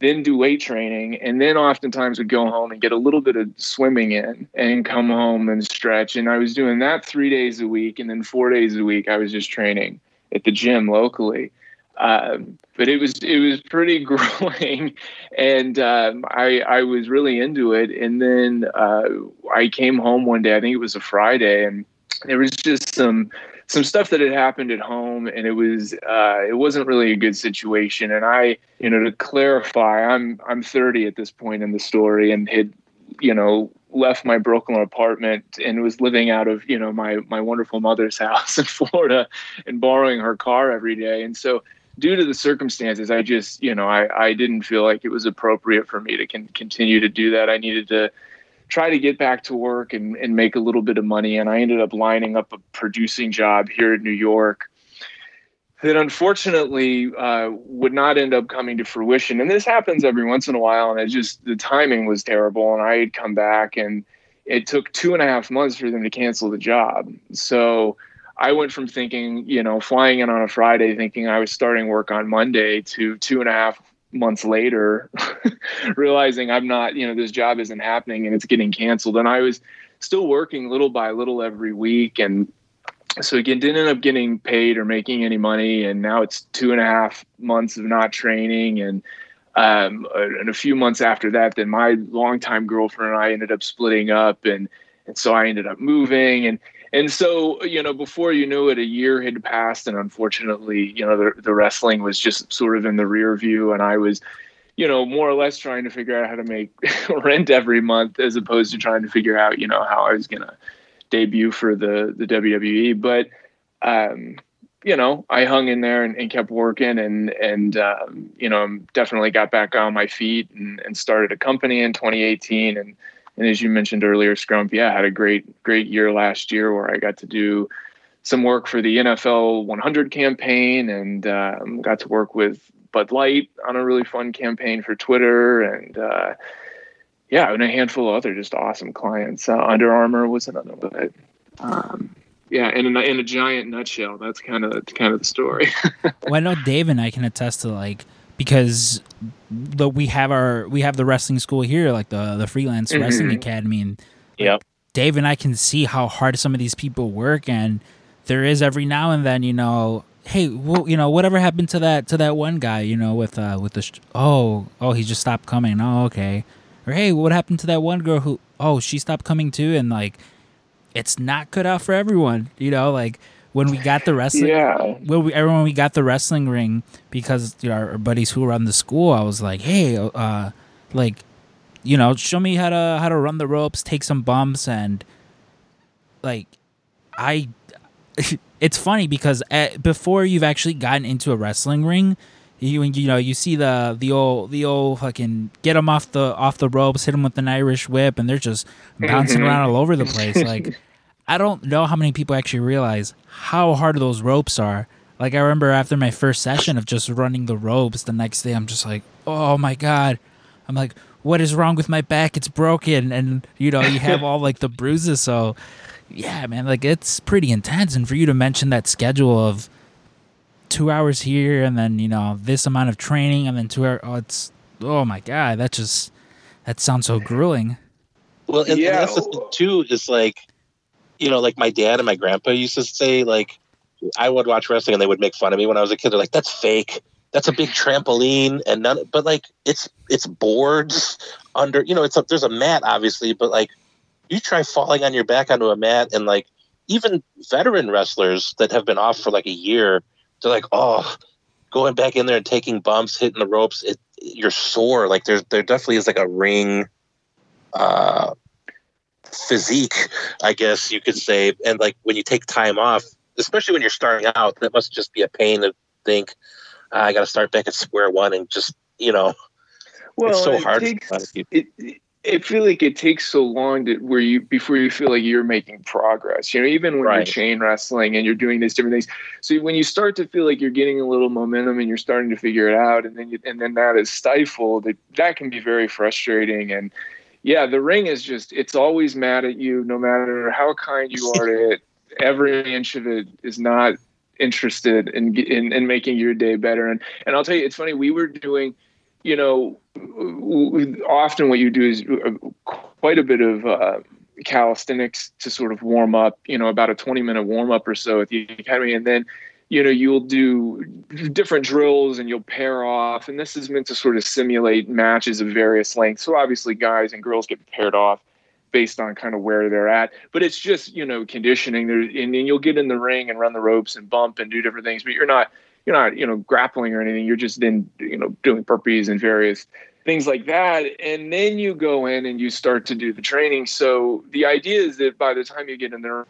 then do weight training, and then oftentimes would go home and get a little bit of swimming in and come home and stretch. And I was doing that three days a week, and then four days a week I was just training at the gym locally. Um, but it was it was pretty *laughs* grueling, and um, I I was really into it. And then uh, I came home one day. I think it was a Friday, and there was just some some stuff that had happened at home and it was uh, it wasn't really a good situation. And i you know to clarify i'm i'm 30 at this point in the story and had you know left my brooklyn apartment and was living out of you know my my wonderful mother's *laughs* house in florida and borrowing her car every day. And so due to the circumstances i just you know i i didn't feel like it was appropriate for me to con- continue to do that. I needed to try to get back to work and, and make a little bit of money. And I ended up lining up a producing job here in New York that unfortunately uh, would not end up coming to fruition. And this happens every once in a while. And it just, the timing was terrible. And I had come back and it took two and a half months for them to cancel the job. So I went from thinking, you know, flying in on a Friday, thinking I was starting work on Monday to two and a half months later *laughs* realizing i'm not you know this job isn't happening and it's getting canceled. And i was still working little by little every week. And so again didn't end up getting paid or making any money. And now it's two and a half months of not training. And um, and a few months after that then my longtime girlfriend and i ended up splitting up. And and so i ended up moving. And and so you know before you knew it a year had passed and unfortunately you know the, the wrestling was just sort of in the rear view and i was you know more or less trying to figure out how to make *laughs* rent every month as opposed to trying to figure out you know how i was going to debut for the the wwe but um you know i hung in there and, and kept working and and um, you know definitely got back on my feet and, and started a company in 2018 and and as you mentioned earlier, Scrump, yeah, had a great, great year last year where I got to do some work for the NFL 100 campaign and um, got to work with Bud Light on a really fun campaign for Twitter and uh, yeah, and a handful of other just awesome clients. Uh, Under Armour was another, but um, yeah, in a, in a giant nutshell, that's kind of kind of the story. *laughs* I know Dave and I can attest to like because the we have our we have the wrestling school here, like the the freelance mm-hmm. wrestling academy, and yeah, Dave and I can see how hard some of these people work, and there is every now and then, you know, hey, well, you know, whatever happened to that to that one guy, you know, with uh with the sh- oh oh he just stopped coming, oh okay, or hey, what happened to that one girl who oh she stopped coming too, and like it's not cut out for everyone, you know, like when we got the wrestling yeah when we everyone we got the wrestling ring because you know, our, buddies who run the school i was like hey uh like you know show me how to how to run the ropes take some bumps and like i *laughs* it's funny because at, before you've actually gotten into a wrestling ring you you know you see the the old the old fucking get them off the off the ropes hit them with an irish whip and they're just bouncing mm-hmm. around all over the place like *laughs* I don't know how many people actually realize how hard those ropes are. Like I remember after my first session of just running the ropes, the next day I'm just like, oh my god. I'm like, what is wrong with my back? It's broken, and you know you have all like the bruises. So yeah, man, like it's pretty intense. And for you to mention that schedule of two hours here and then you know this amount of training and then two hours, oh, it's oh my god, that just that sounds so grueling. Well, and, yeah. and that's the thing too is like you know, like my dad and my grandpa used to say, like, I would watch wrestling and they would make fun of me when I was a kid. They're like, that's fake. that's a big trampoline and none but like it's it's boards *laughs* under you know it's a, there's a mat obviously but like you try falling on your back onto a mat and like even veteran wrestlers that have been off for like a year they're like oh going back in there and taking bumps hitting the ropes it you're sore like there's there definitely is like a ring uh physique i guess you could say and like when you take time off especially when you're starting out that must just be a pain to think "Ah, i got to start back at square one and just you know well, it's so it hard takes- a lot of people. it, it- I feel like it takes so long to where you before you feel like you're making progress. You know, even when you're chain wrestling and you're doing these different things. So when you start to feel like you're getting a little momentum and you're starting to figure it out, and then you, and then that is stifled, it, that can be very frustrating. And yeah, the ring is just it's always mad at you, no matter how kind you are to it. Every inch of it is not interested in, in in making your day better. And and I'll tell you, it's funny. We were doing, you know, often what you do is uh, quite a bit of uh, calisthenics to sort of warm up. You know, about a twenty minute warm up or so at the academy, and then you know you'll do different drills and you'll pair off. And this is meant to sort of simulate matches of various lengths. So obviously, guys and girls get paired off based on kind of where they're at. But it's just you know conditioning. And, and you'll get in the ring and run the ropes and bump and do different things, but you're not you're not you know grappling or anything. You're just then you know doing burpees and various things like that. And then you go in and you start to do the training. So the idea is that by the time you get in the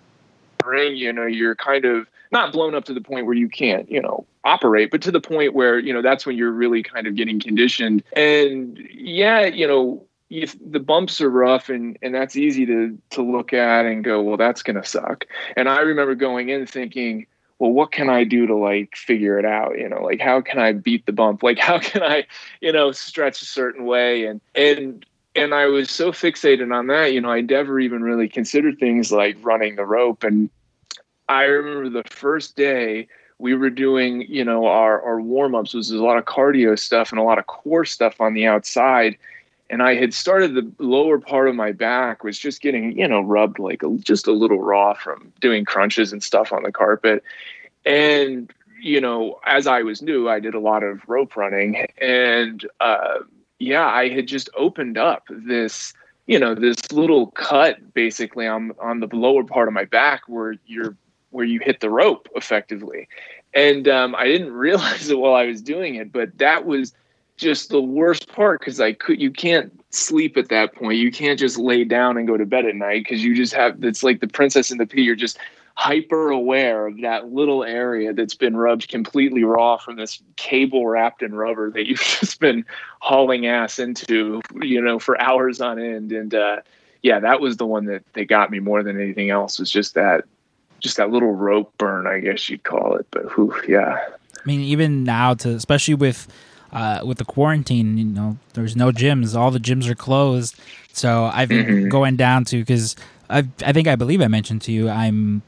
ring, you know, you're kind of not blown up to the point where you can't, you know, operate, but to the point where, you know, that's when you're really kind of getting conditioned. And yeah, you know, if the bumps are rough and and that's easy to to look at and go, well, that's gonna suck. And I remember going in thinking, well, what can I do to like figure it out? You know, like how can I beat the bump? *laughs* Like how can I, you know, stretch a certain way? And and and I was so fixated on that, you know, I never even really considered things like running the rope. And I remember the first day we were doing, you know, our our warm ups was a lot of cardio stuff and a lot of core stuff on the outside. And I had started the lower part of my back was just getting, you know, rubbed like a, just a little raw from doing crunches and stuff on the carpet. And you know, as I was new, I did a lot of rope running, and uh, yeah, I had just opened up this, you know, this little cut basically on on the lower part of my back where you're where you hit the rope effectively, and um, I didn't *laughs* realize it while I was doing it, but that was just the worst part because I could you can't sleep at that point. You can't just lay down and go to bed at night because you just have it's like the princess and the pea. You're just hyper aware of that little area that's been rubbed completely raw from this cable wrapped in rubber that you've *laughs* just been hauling ass into, you know, for hours on end. And uh, yeah, that was the one that that got me more than anything else. Was just that, just that little rope burn, I guess you'd call it. But whew, yeah, I mean, even now, to especially with uh, with the quarantine, you know, there's no gyms. All the gyms are closed. So I've been Mhm. going down to because I I think I believe I mentioned to you I'm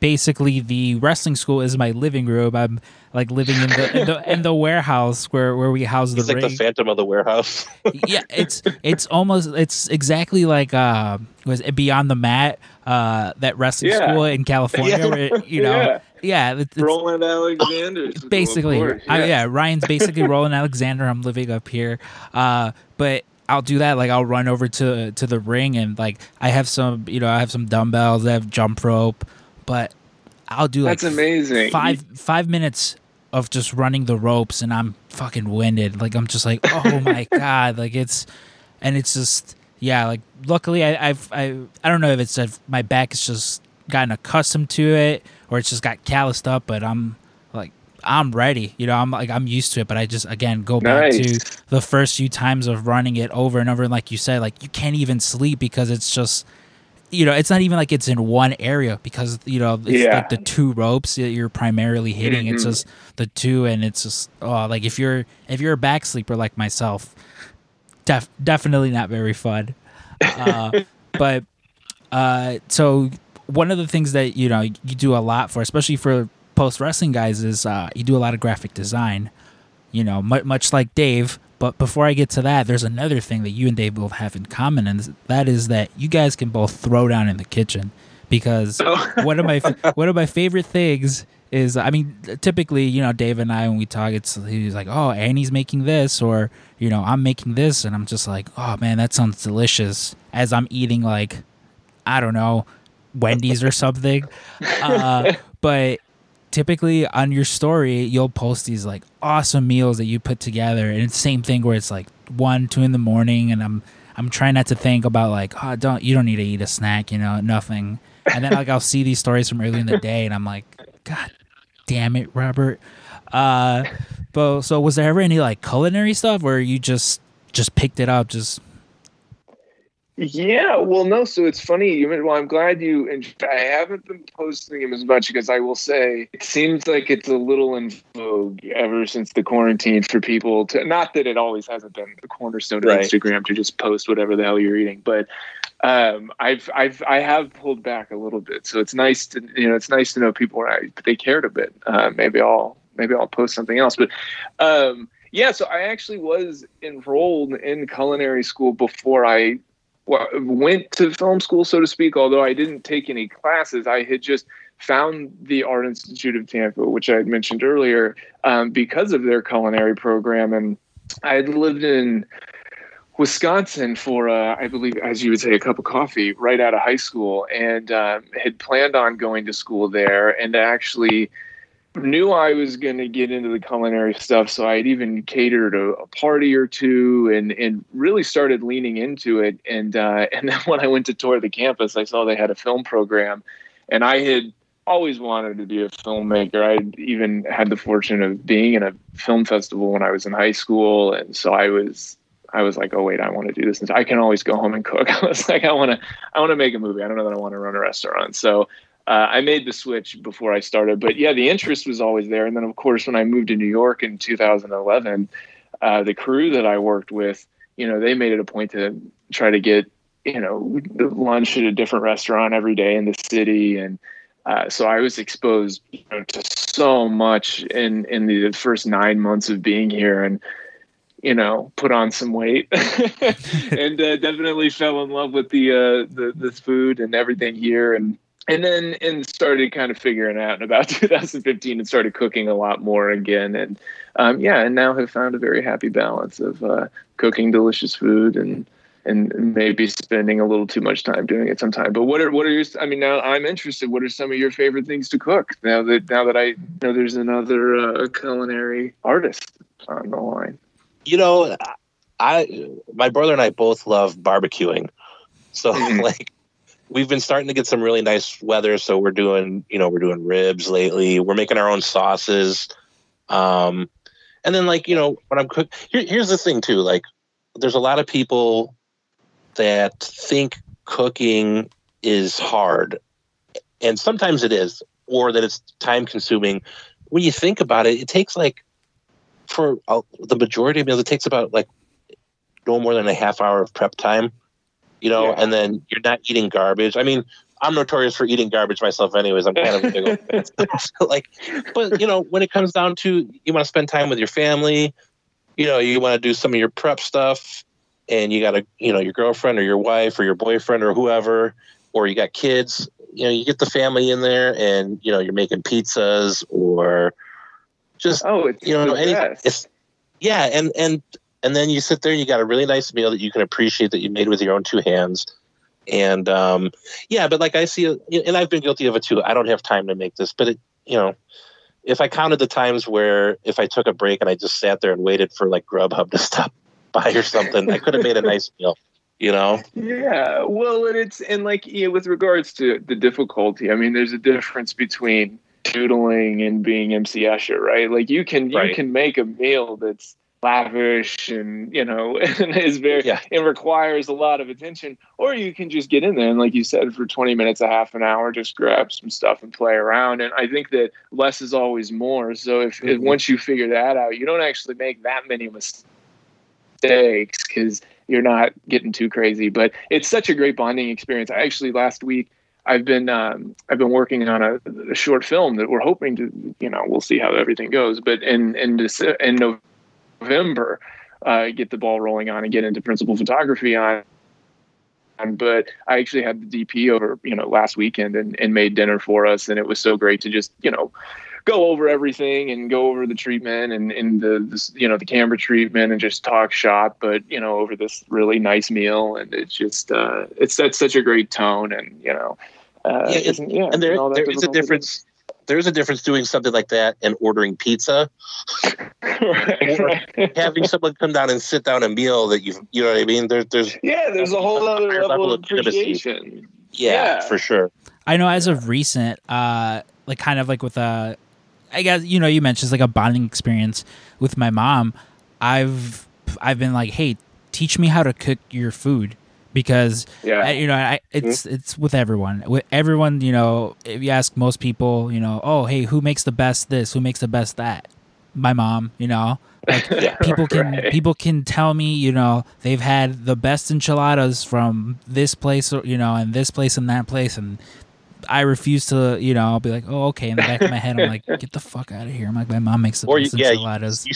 basically the wrestling school is my living room. I'm like living in the in the, in the warehouse where where we house the It's like ring. the Phantom of the Warehouse. yeah, *laughs* it's it's almost it's exactly like uh was it Beyond the Mat uh that wrestling Yeah. school in California Yeah. where you know Yeah. yeah, it's, it's- Roland Alexander, basically Of course, I, yeah ryan's basically roland alexander i'm living up here uh but i'll do that like i'll run over to to the ring and like i have some you know i have some dumbbells i have jump rope but i'll do like That's amazing. five five minutes of just running the ropes and i'm fucking winded. Like i'm just like oh *laughs* my god. Like it's and it's just yeah like luckily I, i've i i don't know if it's if my back has just gotten accustomed to it or it's just got calloused up but i'm like i'm ready. You know i'm like i'm used to it but i just again go back to the first few times of running it over and over. And like you said like you can't even sleep because it's just you know it's not even like it's in one area because you know it's Yeah. like the two ropes that you're primarily hitting it's Mhm. just the two and it's just oh like if you're if you're a back sleeper like myself def- definitely not very fun uh, *laughs* but uh, so one of the things that you know you do a lot for especially for post wrestling guys is uh, you do a lot of graphic design you know mu- much like dave but before i get to that there's another thing that you and dave both have in common and that is that you guys can both throw down in the kitchen because *laughs* Oh. one of my one of my favorite things is I mean typically you know Dave and I when we talk it's he's like oh Annie's making this or you know I'm making this and I'm just like oh man that sounds delicious as I'm eating like I don't know Wendy's or something *laughs* uh, but typically on your story you'll post these like awesome meals that you put together and it's the same thing where it's like one two in the morning and I'm I'm trying not to think about like oh don't you don't need to eat a snack you know nothing and then like I'll see these stories from early in the day and I'm like God damn it, Robert. Uh, but so was there ever any like culinary stuff where you just just picked it up, just yeah, well, no. So it's funny. You, well, I'm glad you. And I haven't been posting him as much because I will say it seems like it's a little in vogue ever since the quarantine for people to. Not that it always hasn't been the cornerstone right. of Instagram to just post whatever the hell you're eating, but um, I've I've I have pulled back a little bit. So it's nice to you know it's nice to know people are they cared a bit. Uh, maybe I'll maybe I'll post something else, but. Um, yeah, so I actually was enrolled in culinary school before I went to film school, so to speak. Although I didn't take any classes, I had just found the Art Institute of Tampa, which I had mentioned earlier, um, because of their culinary program. And I had lived in Wisconsin for, uh, I believe, as you would say, a cup of coffee right out of high school, and um, had planned on going to school there, and actually knew I was going to get into the culinary stuff, so I'd even catered a, a, party or two, and and really started leaning into it. And uh, *laughs* and then when I went to tour the campus, I saw they had a film program, and I had always wanted to be a filmmaker. I even had the fortune of being in a film festival when I was in high school, and so I was. I was like, oh wait, I want to do this. And I can always go home and cook. *laughs* I was like, I want to, I want to make a movie. I don't know that I want to run a restaurant. So uh, I made the switch before I started, but yeah, the interest was always there. And then, of course, when I moved to New York in 2011, uh, the crew that I worked with, you know, they made it a point to try to get, you know, lunch at a different restaurant every day in the city, and uh, so I was exposed you know, to so much in in the first nine months of being here, and you know, put on some weight, *laughs* and uh, definitely fell in love with the uh, the the food and everything here, and and then and started kind of figuring out in about *laughs* 2015 and started cooking a lot more again. And um, yeah and now have found a very happy balance of uh, cooking delicious food and and maybe spending a little too much time doing it sometime. But what are what are your i mean now i'm interested. What are some of your favorite things to cook now that now that i know there's another uh, culinary artist on the line? You know i my brother and i both love barbecuing. So *laughs* mm-hmm. like we've been starting to get some really nice weather so we're doing you know we're doing ribs lately. We're making our own sauces. Um and then like you know when i'm cook here, here's the thing too like there's a lot of people that think cooking is hard and sometimes it is or that it's time consuming when you think about it it takes like for uh, the majority of meals it takes about like no more than a half hour of prep time you know, yeah. and then you're not eating garbage. I mean, I'm notorious for eating garbage myself, anyways. I'm kind of a big old *laughs* *laughs* like, but you know, when it comes down to you want to spend time with your family, you know, you want to do some of your prep stuff, and you got a, you know, your girlfriend or your wife or your boyfriend or whoever, or you got kids. You know, you get the family in there, and you know, you're making pizzas or just oh, it's you know, any, it's yeah, and and and then you sit there and you got a really nice meal that you can appreciate that you made with your own two hands. And um, yeah but like i see and i've been guilty of it too. I don't have time to make this but it you know if i counted the times where if i took a break and i just sat there and waited for like grubhub to *laughs* stop by or something i could have made a nice meal you know? Yeah well and it's and like you know, with regards to the difficulty i mean there's a difference between doodling and being mc escher right? Like you can you right. can make a meal that's lavish and you know *laughs* and is very yeah. it requires a lot of attention or you can just get in there and like you said for 20 minutes a half an hour just grab some stuff and play around and i think that less is always more so if, mm-hmm. if once you figure that out you don't actually make that many mistakes because you're not getting too crazy but it's such a great bonding experience i actually last week I've been um, I've been working on a, a, short film that we're hoping to you know we'll see how everything goes. But in in in November November, uh, get the ball rolling on and get into principal photography on. But I actually had the DP over, you know, last weekend and, and made dinner for us, and it was so great to just, you know, go over everything and go over the treatment and, and the this, you know the camera treatment and just talk shop but you know over this really nice meal and it's just uh it's that's such a great tone and you know uh Yeah, it's- and, yeah, and there, that there is a difference. There's a difference doing something like that and ordering pizza. right, *laughs* right. Having someone come down and sit down a meal that you you know what I mean. There, there's yeah there's a whole other level, level of of appreciation yeah, Yeah. for sure. I know as of recent, uh, like kind of like with a, I guess you know you mentioned it's like a bonding experience with my mom. I've I've been like, hey, teach me how to cook your food because yeah. You know I, hmm? it's it's with everyone. With everyone you know if you ask most people you know oh hey who makes the best this? Who makes the best that? My mom you know? Like *laughs* Yeah. people can Right. people can tell me you know they've had the best enchiladas from this place you know and this place and that place and I refuse to you know I'll be like oh okay in the back of my head I'm like get the fuck out of here. I'm like my mom makes the Or you- best yeah, you- enchiladas. You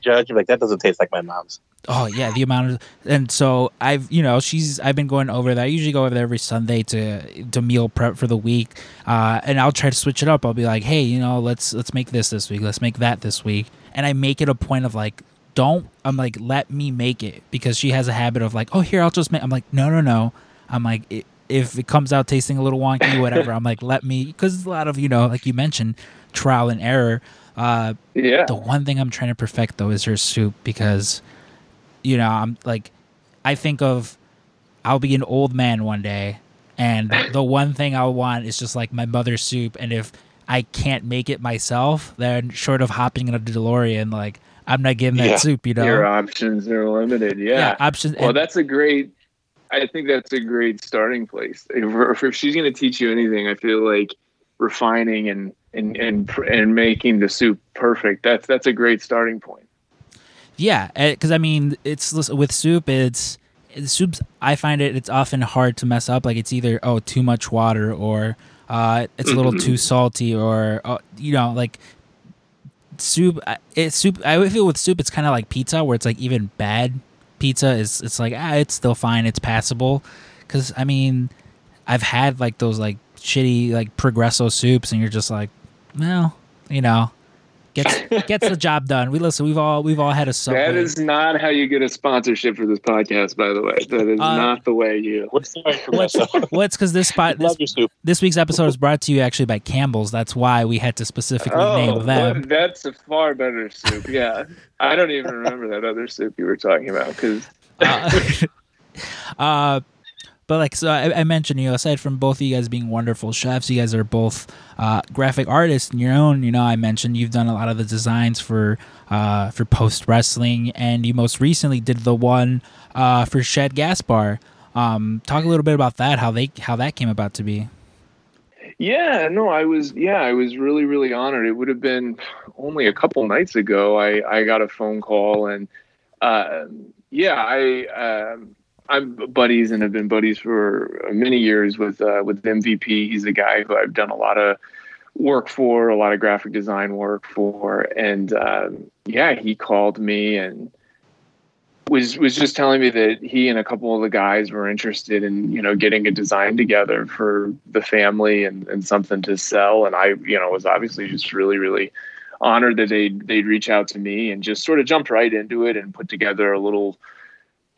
judge. Like that doesn't taste like my mom's. Oh yeah, the amount of and so I've you know she's I've been going over there. I usually go over there every Sunday to to meal prep for the week, uh, and I'll try to switch it up. I'll be like, hey, you know, let's let's make this this week. Let's make that this week, and I make it a point of like, don't I'm like let me make it because she has a habit of like, oh here I'll just make. I'm like no no no. I'm like i if it comes out tasting a little wonky whatever. I'm like let me because it's a lot of you know like you mentioned trial and error. Uh, yeah the one thing I'm trying to perfect though is her soup because, you know, I'm like, I think of, I'll be an old man one day, and *laughs* the one thing I'll want is just like my mother's soup, and if I can't make it myself, then short of hopping in a DeLorean, like I'm not getting that Yeah. soup, you know. your options are limited yeah, options. well and- that's a great i think that's a great starting place if, if she's going to teach you anything i feel like refining and and and and making the soup perfect that's that's a great starting point Yeah, because I mean, it's with soup. It's soups. I find it. It's often hard to mess up. Like it's either oh too much water or uh, it's a little too salty or uh, you know like soup. I- It's soup. I feel with soup, it's kind of like pizza, where it's like even bad pizza is. It's like ah, it's still fine. It's passable. Because I mean, I've had like those like shitty like progresso soups, and you're just like, well, you know. Gets *laughs* gets the job done. We listen. We've all we've all had a subway. that is not how you get a sponsorship for this podcast by the way that is Uh, not the way you What's the What's well, it's because this spot this, Love your soup. this week's episode is brought to you actually by Campbell's. That's why we had to specifically name them. what- that's a far better soup yeah i don't even remember that other soup you were talking about because Uh, *laughs* uh, but like so, I, I mentioned you know aside from both of you guys being wonderful chefs, you guys are both uh, graphic artists in your own. You know, I mentioned you've done a lot of the designs for uh, for post wrestling, and you most recently did the one uh, for Shad Gaspard. Um, talk a little bit about that. How they how that came about to be. Yeah, no, I was yeah, I was really really honored. It would have been only a couple nights ago. I I got a phone call and uh, yeah, I um, I'm buddies and have been buddies for many years with uh, with MVP. He's a guy who I've done a lot of work for, a lot of graphic design work for, and um, yeah, he called me and was was just telling me that he and a couple of the guys were interested in you know getting a design together for the family and, and something to sell and i you know was obviously just really really honored that they'd they'd reach out to me and just sort of jumped right into it and put together a little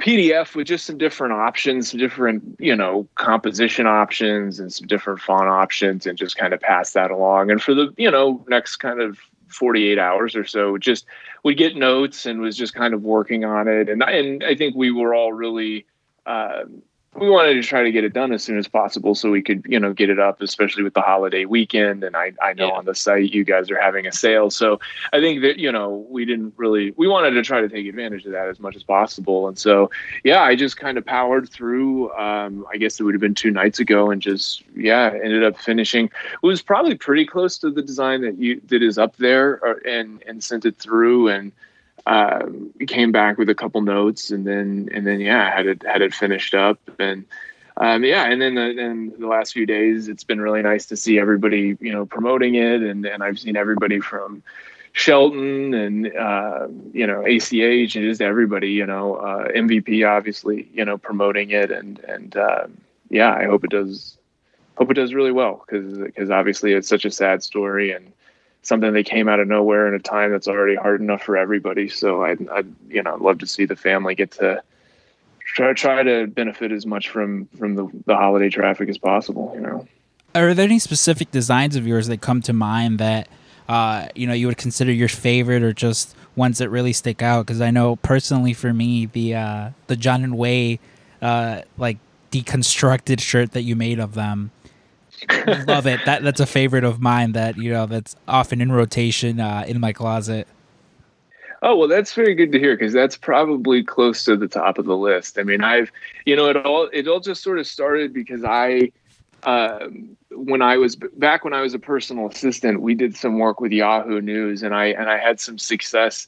pdf with just some different options some different you know composition options and some different font options and just kind of pass that along and for the you know next kind of 48 hours or so just would get notes and was just kind of working on it. And I, and I think we were all really, um, we wanted to try to get it done as soon as possible so we could, you know, get it up, especially with the holiday weekend. And I, I know Yeah. on the site you guys are having a sale. So I think that, you know, we didn't really, we wanted to try to take advantage of that as much as possible. And so, yeah, I just kind of powered through, um, I guess it would have been two nights ago and just, yeah, ended up finishing it was probably pretty close to the design that you that is up there or, and and sent it through and um, came back with a couple notes and then and then yeah had it had it finished up. And um, yeah and then the, then the last few days it's been really nice to see everybody you know promoting it. And and I've seen everybody from Shelton and uh, you know ACH and just everybody you know uh, MVP obviously you know promoting it. And and um, yeah I hope it does hope it does really well because because obviously it's such a sad story. And something that came out of nowhere in a time that's already hard enough for everybody. So I'd, I'd you know love to see the family get to try try to benefit as much from from the, the holiday traffic as possible. You know, are there any specific designs of yours that come to mind that uh, you know you would consider your favorite, or just ones that really stick out? Because I know personally for me, the uh, the John and Wai, uh, like deconstructed shirt that you made of them. Love it. That that's a favorite of mine. That you know that's often in rotation uh, in my closet. Oh well, that's very good to hear because that's probably close to the top of the list. I mean, I've you know it all it all just sort of started because I um, when I was back when I was a personal assistant, we did some work with Yahoo News, and I and I had some success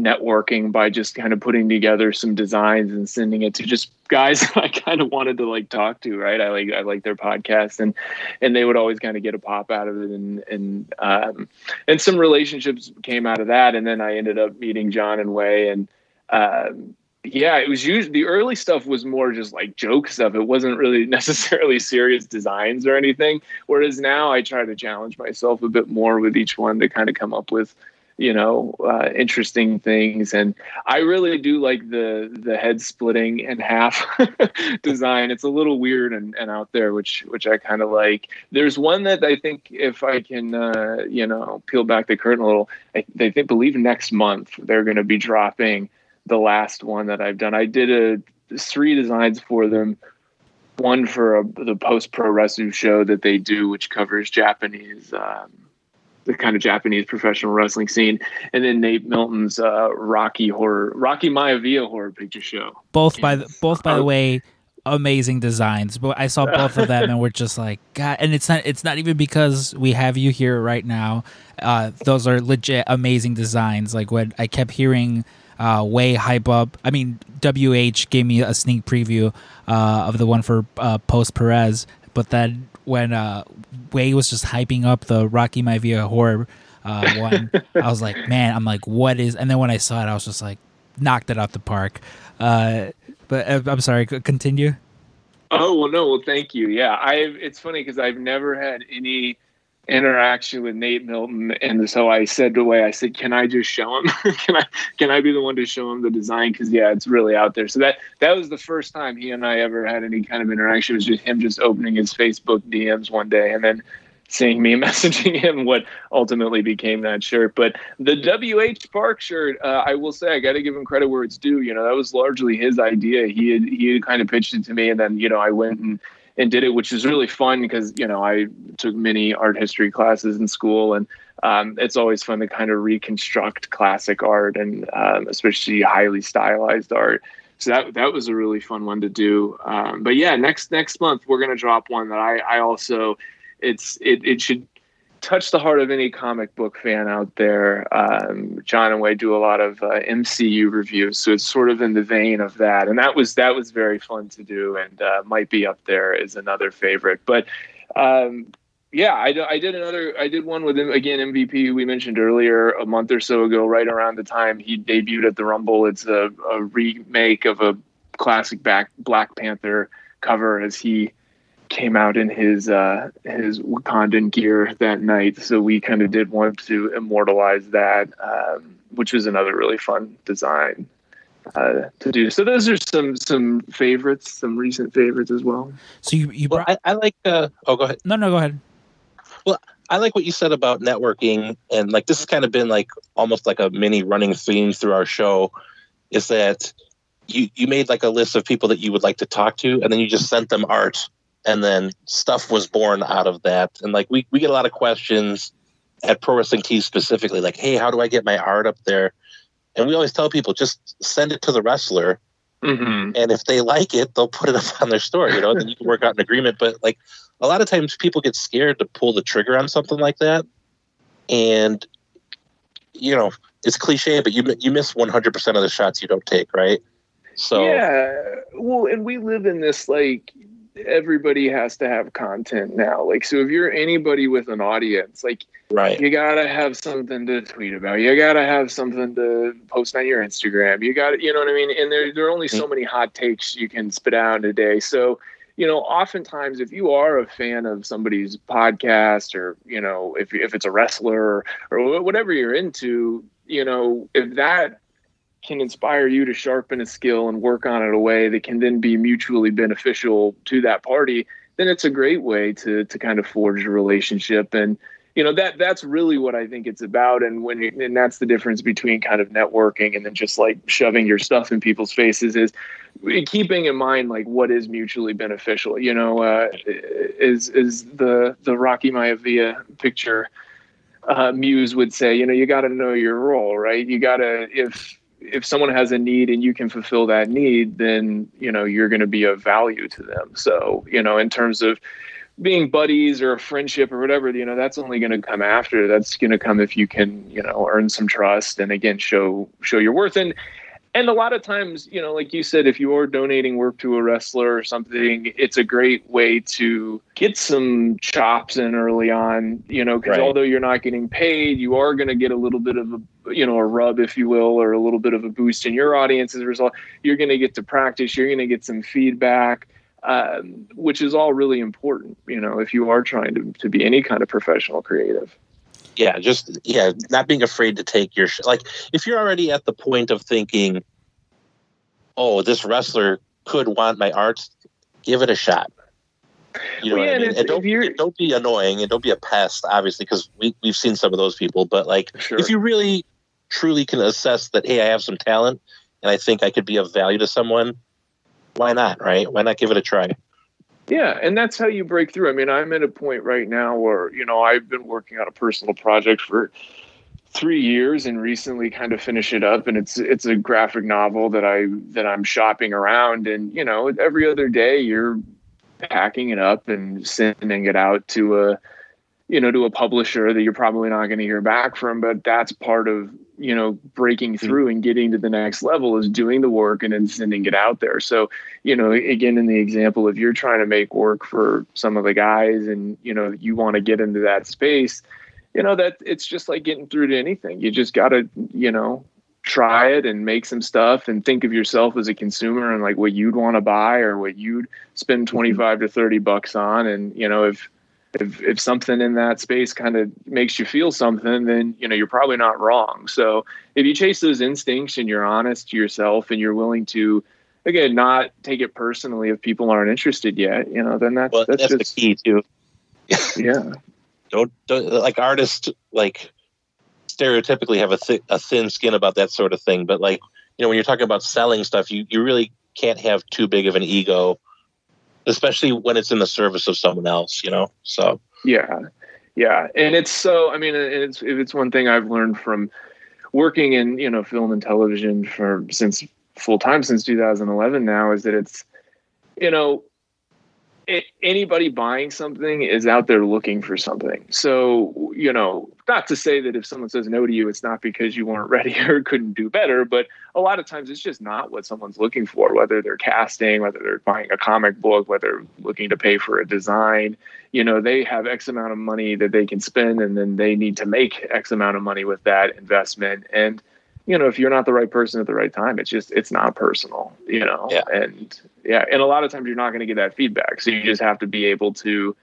networking by just kind of putting together some designs and sending it to just guys *laughs* I kind of wanted to like talk to, right? I like I like their podcast and and they would always kind of get a pop out of it and and um and some relationships came out of that and then I ended up meeting John and Wai and um yeah, it was usually the early stuff was more just like joke stuff. It wasn't really *laughs* necessarily serious designs or anything. Whereas now I try to challenge myself a bit more with each one to kind of come up with you know uh, interesting things. And i really do like the the head splitting in half *laughs* design. It's a little weird and, and out there which which i kind of like. There's one that i think if i can uh, you know peel back the curtain a little i they think believe next month they're going to be dropping the last one that i've done. I did a three designs for them. One for a, the post pro wrestling show that they do which covers japanese um, the kind of Japanese professional wrestling scene, and then Nate Milton's uh, Rocky horror, Rocky Maivia horror picture show. Both by the, both by the way, amazing designs. But I saw both of them and we're just like, God. And it's not it's not even because we have you here right now. Uh, those are legit amazing designs. Like when I kept hearing uh, Wai hype up. I mean, WH gave me a sneak preview uh, of the one for uh, post Puroresu, but then when uh, Wai was just hyping up the Rocky Maivia horror uh, *laughs* one, I was like, man, I'm like, what is? And then when I saw it, I was just like, knocked it out the park. Uh, but uh, I'm sorry, continue. Oh well, no, well, thank you. Yeah, I. It's funny because I've never had any interaction with Nate Milton, and so I said to Wai, I said, "Can I just show him? *laughs* can I can I be the one to show him the design? Because yeah, it's really out there." So that that was the first time he and I ever had any kind of interaction. It was just him just opening his Facebook DMs one day, and then seeing me *laughs* messaging him what ultimately became that shirt. But the WH Park shirt, uh, I will say, I got to give him credit where it's due. You know, that was largely his idea. He had he had kind of pitched it to me, and then you know I went and and did it, which was really fun because you know I took many art history classes in school, and um, it's always fun to kind of reconstruct classic art and um, especially highly stylized art. So that that was a really fun one to do. Um, but yeah, next next month we're gonna drop one that I I also it's it it should touch the heart of any comic book fan out there. Um, John and Wai do a lot of uh, MCU reviews, so it's sort of in the vein of that, and that was that was very fun to do, and uh, might be up there as another favorite. But um, yeah, I, I did another. I did one with him again. MVP we mentioned earlier a month or so ago, right around the time he debuted at the Rumble. It's a, a remake of a classic back Black Panther cover as he came out in his uh, his Wakandan gear that night. So we kind of did want to immortalize that, um, which was another really fun design uh, to do. So those are some some favorites, some recent favorites as well. So you you brought... well, I, I, like. Uh, oh, go ahead. No, no, go ahead. Well, I like what you said about networking, and like this has kind of been like almost like a mini running theme through our show. Is that you you made like a list of people that you would like to talk to, and then you just sent them art and then stuff was born out of that. And like we we get a lot of questions at Pro Wrestling Tees specifically, like, hey, how do I get my art up there? And we always tell people just send it to the wrestler. Mm-hmm. And if they like it, they'll put it *laughs* up on their store, you know, and then you can work out an agreement. But like a lot of times people get scared to pull the trigger on something like that. And, you know, it's cliche, but you, you miss 100% of the shots you don't take, right? So, yeah. Well, and we live in this like, everybody has to have content now. Like, so if you're anybody with an audience, like, right, you gotta have something to tweet about. You gotta have something to post on your Instagram. You got, you know what I mean? And there, there are only so mm. many hot takes you can spit out in a day. So you know, oftentimes if you are a fan of somebody's podcast or, you know, if, if it's a wrestler or, or whatever you're into, you know, if that can inspire you to sharpen a skill and work on it a way that can then be mutually beneficial to that party, then it's a great way to to kind of forge a relationship. And you know that that's really what I think it's about. And when and that's the difference between kind of networking and then just like shoving your stuff in people's faces is keeping in mind like what is mutually beneficial you know uh, is is the the Rocky Maivia picture uh, Muse would say you know you got to know your role right? You got to if if someone has a need and you can fulfill that need then you know you're going to be of value to them. So you know in terms of being buddies or a friendship or whatever you know that's only going to come after. That's going to come if you can you know earn some trust and again show show your worth. And and a lot of times you know like you said if you are donating work to a wrestler or something it's a great way to get some chops in early on you know because right. although you're not getting paid you are going to get a little bit of a you know a rub if you will or a little bit of a boost in your audience as a result you're going to get to practice you're going to get some feedback um, which is all really important, you know, if you are trying to, to be any kind of professional creative. Yeah, just yeah, not being afraid to take your sh- like if you're already at the point of thinking, oh, this wrestler could want my art, give it a shot. You know well, yeah, what I mean? And don't, don't be annoying and don't be a pest, obviously, because we, we've seen some of those people. But like, sure. if you really truly can assess that, hey, I have some talent and I think I could be of value to someone, why not, right? Why not give it a try? Yeah, and that's how you break through. I mean, I'm at a point right now where, you know, I've been working on a personal project for three years and recently kind of finish it up and it's it's a graphic novel that I that I'm shopping around and you know every other day you're packing it up and sending it out to a you know to a publisher that you're probably not going to hear back from but that's part of you know breaking mm-hmm. through and getting to the next level is doing the work and then sending it out there so you know again in the example if you're trying to make work for some of the guys and you know you want to get into that space you know that it's just like getting through to anything you just got to you know try it and make some stuff and think of yourself as a consumer and like what you'd want to buy or what you'd spend mm-hmm. 25 to 30 bucks on and you know if if if something in that space kind of makes you feel something then you know you're probably not wrong. So if you chase those instincts and you're honest to yourself and you're willing to again not take it personally if people aren't interested yet you know then that's well, that's, that's just, the key too. *laughs* Yeah. Don't, don't like artists like stereotypically have a, th- a thin skin about that sort of thing but like you know when you're talking about selling stuff you you really can't have too big of an ego especially when it's in the service of someone else, you know? So, yeah. Yeah. And it's so, I mean, it's, it's one thing I've learned from working in, you know, film and television for since full time since 2011 now is that it's, you know, anybody buying something is out there looking for something. So, you know, not to say that if someone says no to you, it's not because you weren't *laughs* ready or couldn't do better, but a lot of times it's just not what someone's looking for, whether they're casting, whether they're buying a comic book, whether they're looking to pay for a design. You know, they have X amount of money that they can spend, and then they need to make X amount of money with that investment. And, you know, if you're not the right person at the right time, it's just it's not personal, you know. Yeah. And yeah, and a lot of times you're not going to get that feedback. So you just have to be able to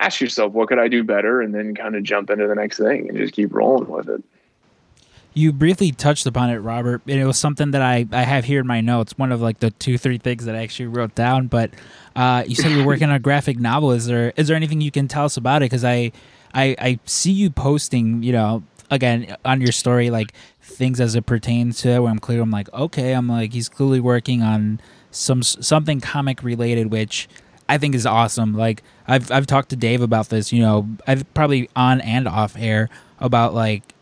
ask yourself, what could I do better, and then kind of jump into the next thing and just keep rolling with it. You briefly touched upon it, Robert, and it was something that I, I have here in my notes. One of like the two three things that I actually wrote down. But uh, you said you're *laughs* working on a graphic novel. Is there is there anything you can tell us about it? Because I, I I see you posting, you know, again on your story like things as it pertains to it where I'm clear I'm like okay I'm like he's clearly working on some something comic related which I think is awesome. Like I've I've talked to Dave about this you know I've probably on and off air about like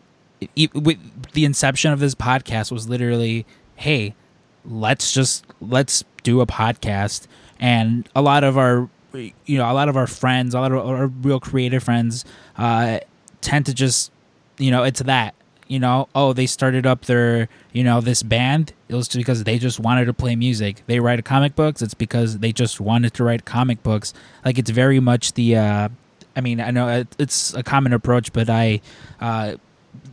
it, with the inception of this podcast was literally hey let's just let's do a podcast. And a lot of our you know a lot of our friends a lot of our real creative friends uh, tend to just you know it's that you know, oh, they started up their, you know, this band. It was because they just wanted to play music. They write comic books. It's because they just wanted to write comic books. Like it's very much the, uh, I mean, I know it's a common approach, but I uh,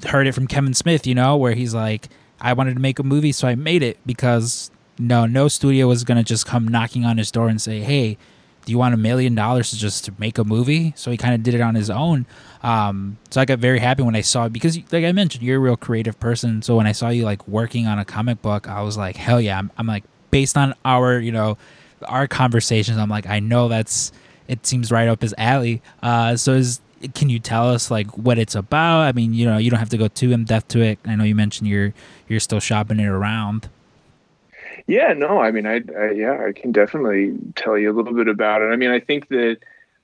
heard it from Kevin Smith, you know, where he's like, I wanted to make a movie, so I made it because no, no studio was gonna just come knocking on his door and say, hey, do you want a million dollars to just to make a movie? So he kind of did it on his own. Um, so I got very happy when I saw it because, like I mentioned, you're a real creative person. So when I saw you like working on a comic book, I was like, hell yeah! I'm, I'm like, based on our, you know, our conversations, I'm like, I know that's it seems right up his alley. Uh, so is can you tell us like what it's about? I mean, you know, you don't have to go too in depth to it. I know you mentioned you're you're still shopping it around. Yeah, no, I mean, I, I, yeah, I can definitely tell you a little bit about it. I mean, I think that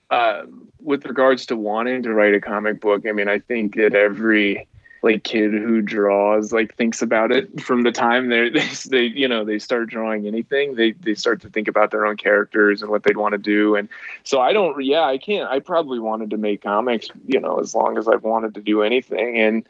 uh, with regards to wanting to write a comic book, I mean, I think that every like kid who draws like thinks about it from the time they *laughs* they you know they start drawing anything they they start to think about their own characters and what they'd want to do and so I don't yeah I can't I probably wanted to make comics you know as long as I've wanted to do anything and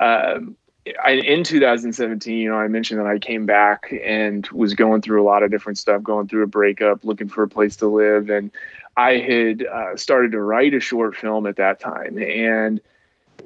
um, I, in 2017, you know, I mentioned that I came back and was going through a lot of different stuff, going through a breakup, looking for a place to live, and I had uh, started to write a short film at that time, and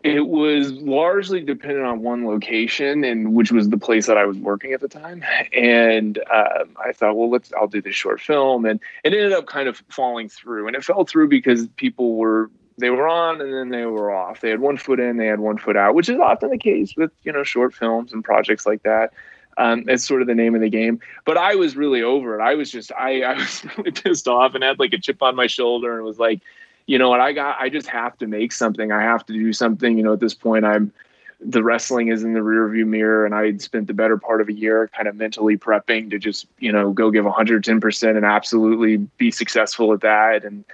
it was largely dependent on one location, and which was the place that I was working at the time. And um, I thought, well, let's I'll do this short film, and it ended up kind of falling through, and it fell through because people were they were on and then they were off. They had one foot in, they had one foot out, which is often the case with you know short films and projects like that. Um, it's sort of the name of the game. But I was really over it. I was just I, *laughs* I was really pissed off and had like a chip on my shoulder and was like, you know what, I got I just have to make something. I have to do something. You know, at this point I'm the wrestling is in the rearview mirror and I had spent the better part of a year kind of mentally prepping to just, you know, go give 110% and absolutely be successful at that and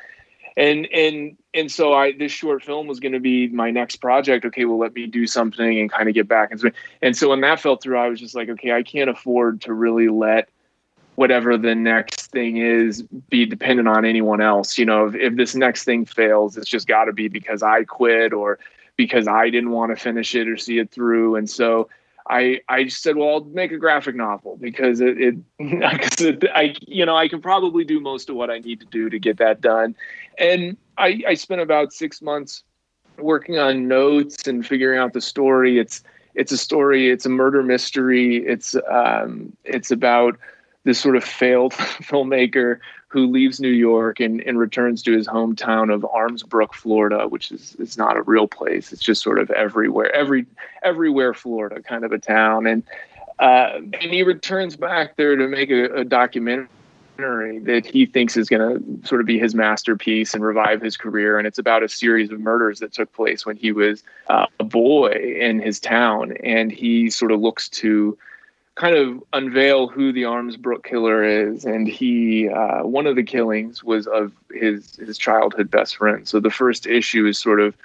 and and and so I this short film was going to be my next project. Okay, well, let me do something and kind of get back. And so, and so when that fell through, I was just like, okay, I can't afford to really let whatever the next thing is be dependent on anyone else. You know, if, if this next thing fails, it's just got to be because I quit or because I didn't want to finish it or see it through. And so I I said, well, I'll make a graphic novel because it, *laughs* it I you know I can probably do most of what I need to do to get that done, and I I spent about six months working on notes and figuring out the story. It's it's a story. It's a murder mystery. It's um it's about this sort of failed *laughs* filmmaker who leaves New York and, and returns to his hometown of Armsbrook, Florida, which is, is not a real place. It's just sort of everywhere, every everywhere Florida kind of a town. And uh, and he returns back there to make a, a documentary that he thinks is going to sort of be his masterpiece and revive his career. And it's about a series of murders that took place when he was uh, a boy in his town. And he sort of looks to kind of unveil who the Armsbrook killer is, and he uh, one of the killings was of his his childhood best friend. So the first issue is sort of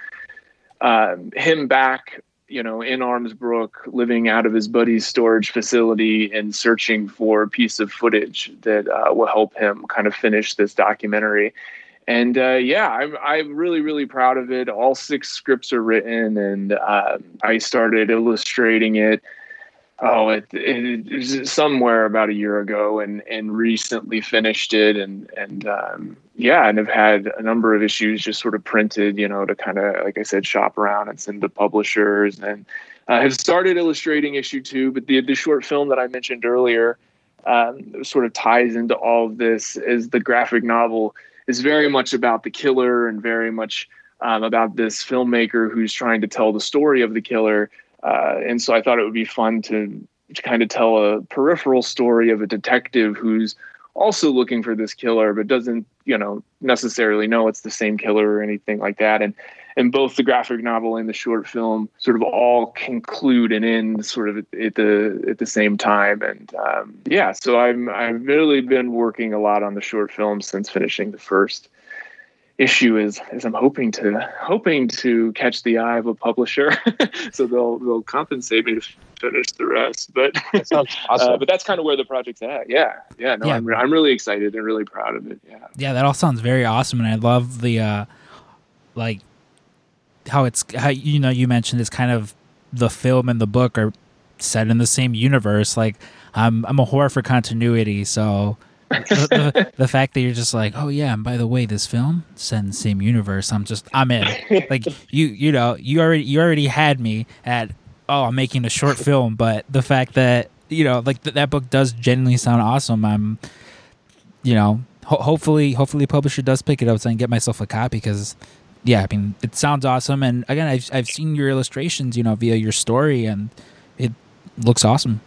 um, him back, you know, in Armsbrook, living out of his buddy's storage facility and searching for a piece of footage that uh, will help him kind of finish this documentary. And uh, yeah, I'm I'm really really proud of it. All six scripts are written, and um, I started illustrating it oh it, it, it, was somewhere about a year ago and and recently finished it and and um, yeah and have had a number of issues just sort of printed you know to kind of like i said shop around and send to publishers. And uh, have started illustrating issue two but the the short film that i mentioned earlier um, sort of ties into all of this is the graphic novel is very much about the killer and very much um, about this filmmaker who's trying to tell the story of the killer uh, and so I thought it would be fun to, to kind of tell a peripheral story of a detective who's also looking for this killer, but doesn't, you know, necessarily know it's the same killer or anything like that. And and both the graphic novel and the short film sort of all conclude and end sort of at the at the same time. And um, yeah, so I'm I've really been working a lot on the short film since finishing the first issue is is I'm hoping to hoping to catch the eye of a publisher, *laughs* so they'll they'll compensate me to finish the rest. But *laughs* that sounds *laughs* uh, awesome. Uh, but that's kind of where the project's at. Yeah, yeah. No, yeah. I'm I'm really excited and really proud of it. Yeah. Yeah, that all sounds very awesome, and I love the uh, like how it's how you know you mentioned it's kind of the film and the book are set in the same universe. Like I'm I'm a horror for continuity, so the, the, fact that you're just like, oh yeah, and by the way, this film set in the same universe. I'm just, I'm in. like you, you know, you already, you already had me at, oh, I'm making a short film. But the fact that you know, like th- that book does genuinely sound awesome. I'm, you know, ho- hopefully, hopefully, publisher does pick it up so I can get myself a copy because, yeah, I mean, it sounds awesome. And again, I've I've seen your illustrations, you know, via your story, and it looks awesome.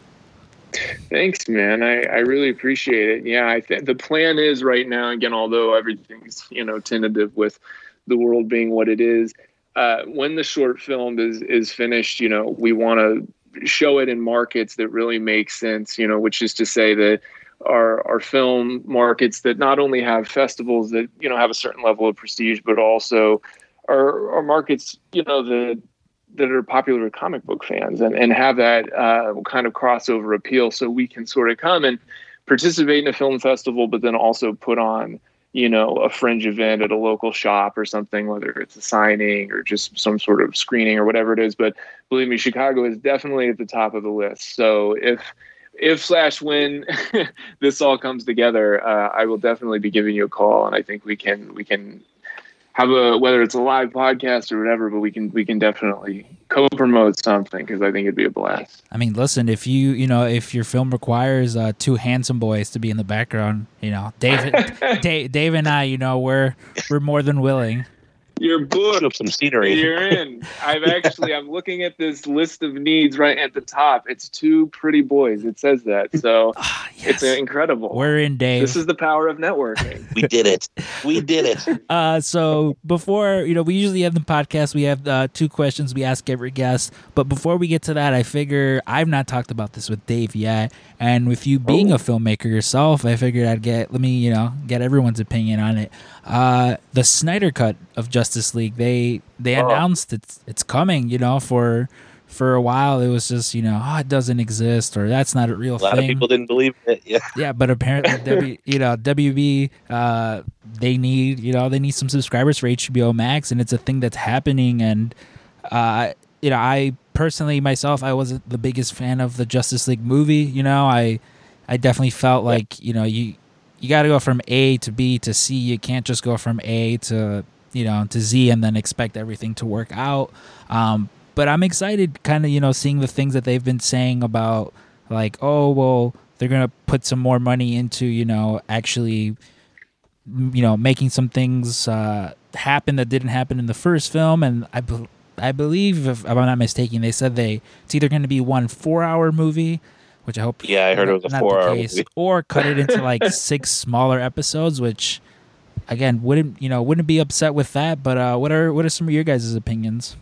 Thanks, man. I, I really appreciate it. Yeah, I think the plan is right now. Again, although everything's you know tentative with the world being what it is, uh, when the short film is is finished, you know, we want to show it in markets that really make sense. You know, which is to say that our our film markets that not only have festivals that you know have a certain level of prestige, but also are, are markets you know that that are popular with comic book fans and, and have that uh, kind of crossover appeal so we can sort of come and participate in a film festival but then also put on you know a fringe event at a local shop or something whether it's a signing or just some sort of screening or whatever it is. But believe me chicago is definitely at the top of the list. So if if slash when *laughs* this all comes together uh, i will definitely be giving you a call and i think we can we can have a whether it's a live podcast or whatever, but we can we can definitely co-promote something because I think it'd be a blast. I mean, listen, if you you know if your film requires uh, two handsome boys to be in the background, you know, David, *laughs* Dave, Dave and I, you know, we're we're more than willing. Your book, up some scenery. *laughs* You're in. I've actually I'm looking at this list of needs right at the top. It's two pretty boys. It says that, so Ah, yes. it's incredible. We're in, Dave. This is the power of networking. *laughs* We did it. We did it. *laughs* Uh, so before you know, we usually have the podcast. We have uh, two questions we ask every guest. But before we get to that, I figure I've not talked about this with Dave yet. And with you being Oh. a filmmaker yourself, I figured I'd get let me you know get everyone's opinion on it. Uh, the Snyder cut of Justice League, they they Oh. announced it's it's coming. You know for. For a while, it was just you know, oh, it doesn't exist, or that's not a real A lot thing. of people didn't believe it. Yeah. *laughs* Yeah, but apparently, w, *laughs* you know, WB, uh, they need, you know, they need some subscribers for HBO Max, and it's a thing that's happening. And, uh, you know, I personally myself, I wasn't the biggest fan of the Justice League movie. You know, I, I definitely felt like, you know, you, you got to go from A to B to C. You can't just go from A to, you know, to Z and then expect everything to work out. Um, but I'm excited, kind of, you know, seeing the things that they've been saying about, like, oh, well, they're gonna put some more money into, you know, actually, you know, making some things uh, happen that didn't happen in the first film. And I, I believe, if I'm not mistaken, they said they it's either going to be one four-hour movie, which I hope. Yeah, I heard it was a four-hour movie. or cut it into like *laughs* six smaller episodes, which. Again, wouldn't you know? Wouldn't be upset with that. But uh, what are what are some of your guys' opinions?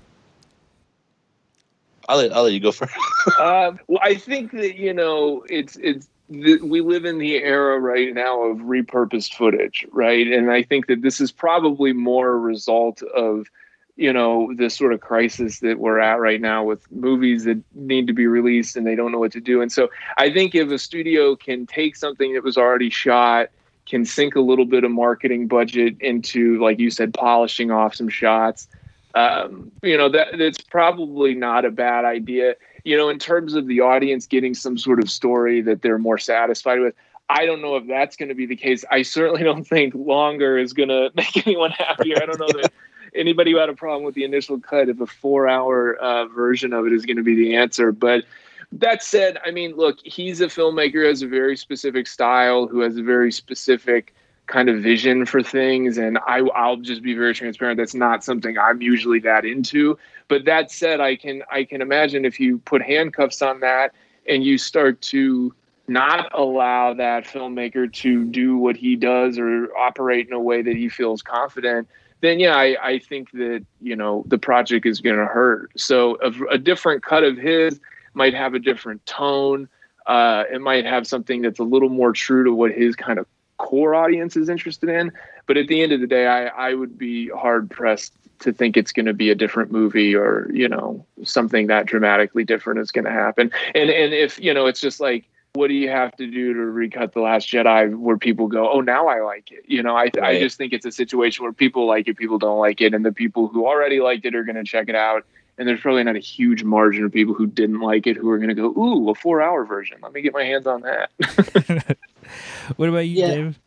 I'll let, I'll let you go first. *laughs* uh, well, I think that you know it's it's th- we live in the era right now of repurposed footage, right? And I think that this is probably more a result of you know this sort of crisis that we're at right now with movies that need to be released and they don't know what to do. And so I think if a studio can take something that was already shot can sink a little bit of marketing budget into like you said polishing off some shots. Um, you know that that's probably not a bad idea. You know in terms of the audience getting some sort of story that they're more satisfied with i don't know if that's going to be the case. I certainly don't think longer is going *laughs* to make anyone happier. I don't know that anybody who had a problem with the initial cut if a four hour uh, version of it is going to be the answer but that said i mean look he's a filmmaker who has a very specific style who has a very specific kind of vision for things. And I, i'll just be very transparent. That's not something i'm usually that into. But that said i can i can imagine if you put handcuffs on that and you start to not allow that filmmaker to do what he does or operate in a way that he feels confident then yeah i, I think that you know the project is going to hurt. So a, a different cut of his might have a different tone uh, it might have something that's a little more true to what his kind of core audience is interested in. But at the end of the day, I, I would be hard pressed to think it's going to be a different movie or, you know, something that dramatically different is going to happen. And, and if, you know, it's just like, what do you have to do to recut The Last Jedi where people go, oh, now I like it? You know, I, I just think it's a situation where people like it, people don't like it. And the people who already liked it are going to check it out. And there's probably not a huge margin of people who didn't like it who are going to go, ooh, a four hour version. Let me get my hands on that. *laughs* *laughs* What about you, Yeah. Dave?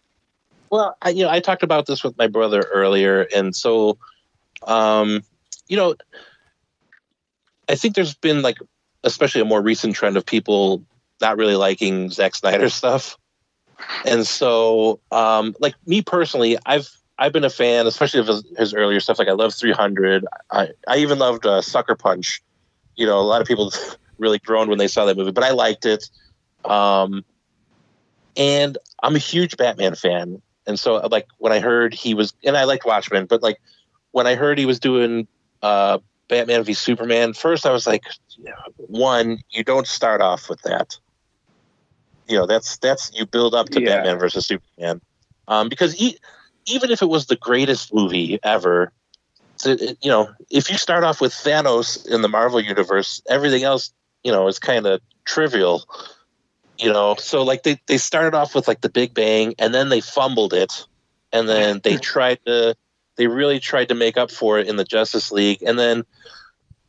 Well, I, you know, I talked about this with my brother earlier, and so, um, you know, I think there's been like, especially a more recent trend of people not really liking Zack Snyder stuff. And so, um, like me personally, I've I've been a fan, especially of his, his earlier stuff. Like I love 300. I I even loved uh, Sucker Punch. You know, a lot of people *laughs* really groaned when they saw that movie, but I liked it. Um, and I'm a huge Batman fan, and so like when I heard he was, and I liked Watchmen, but like when I heard he was doing uh, Batman v Superman, first I was like, one, you don't start off with that. You know, that's that's you build up to Yeah. Batman versus Superman, um, because e- even if it was the greatest movie ever, to, you know, if you start off with Thanos in the Marvel universe, everything else, you know, is kind of trivial. You know, so like they they started off with like the Big Bang, and then they fumbled it, and then they *laughs* tried to they really tried to make up for it in the Justice League, and then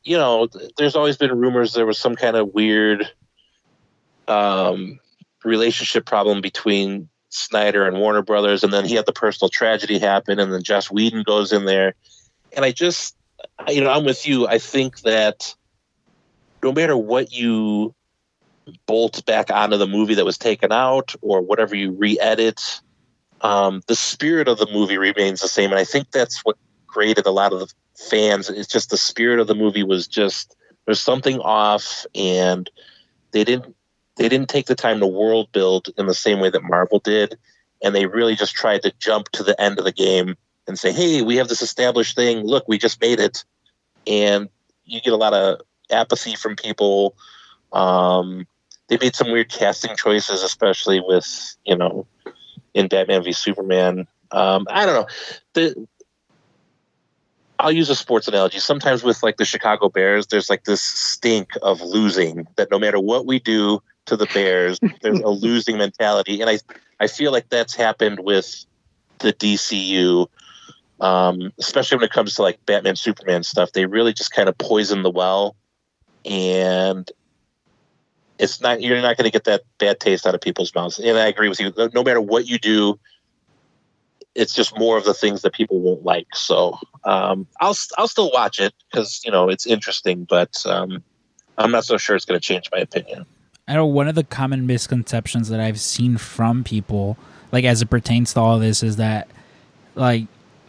you know, there's always been rumors there was some kind of weird um, relationship problem between Snyder and Warner Brothers, and then he had the personal tragedy happen, and then Joss Whedon goes in there, and I just, you know, I'm with you. I think that no matter what you bolt back onto the movie that was taken out, or whatever you re-edit, um, the spirit of the movie remains the same, and I think that's what created a lot of the fans. It's just the spirit of the movie was just there's something off, and they didn't they didn't take the time to world build in the same way that Marvel did, and they really just tried to jump to the end of the game and say, "Hey, we have this established thing. Look, we just made it," and you get a lot of apathy from people. Um, they made some weird casting choices, especially with you know in Batman v Superman. Um, I don't know. The, I'll use a sports analogy. Sometimes with like the Chicago Bears, there's like this stink of losing that no matter what we do to the Bears, *laughs* there's a losing mentality. And I, I feel like that's happened with the DCU, um, especially when it comes to like Batman, Superman stuff. They really just kind of poison the well. And it's not, you're not going to get that bad taste out of people's mouths. And I agree with you. No matter what you do, it's just more of the things that people won't like. So um, I'll I'll still watch it because you know it's interesting, but um, I'm not so sure it's going to change my opinion. I know one of the common misconceptions that I've seen from people, like as it pertains to all this, is that like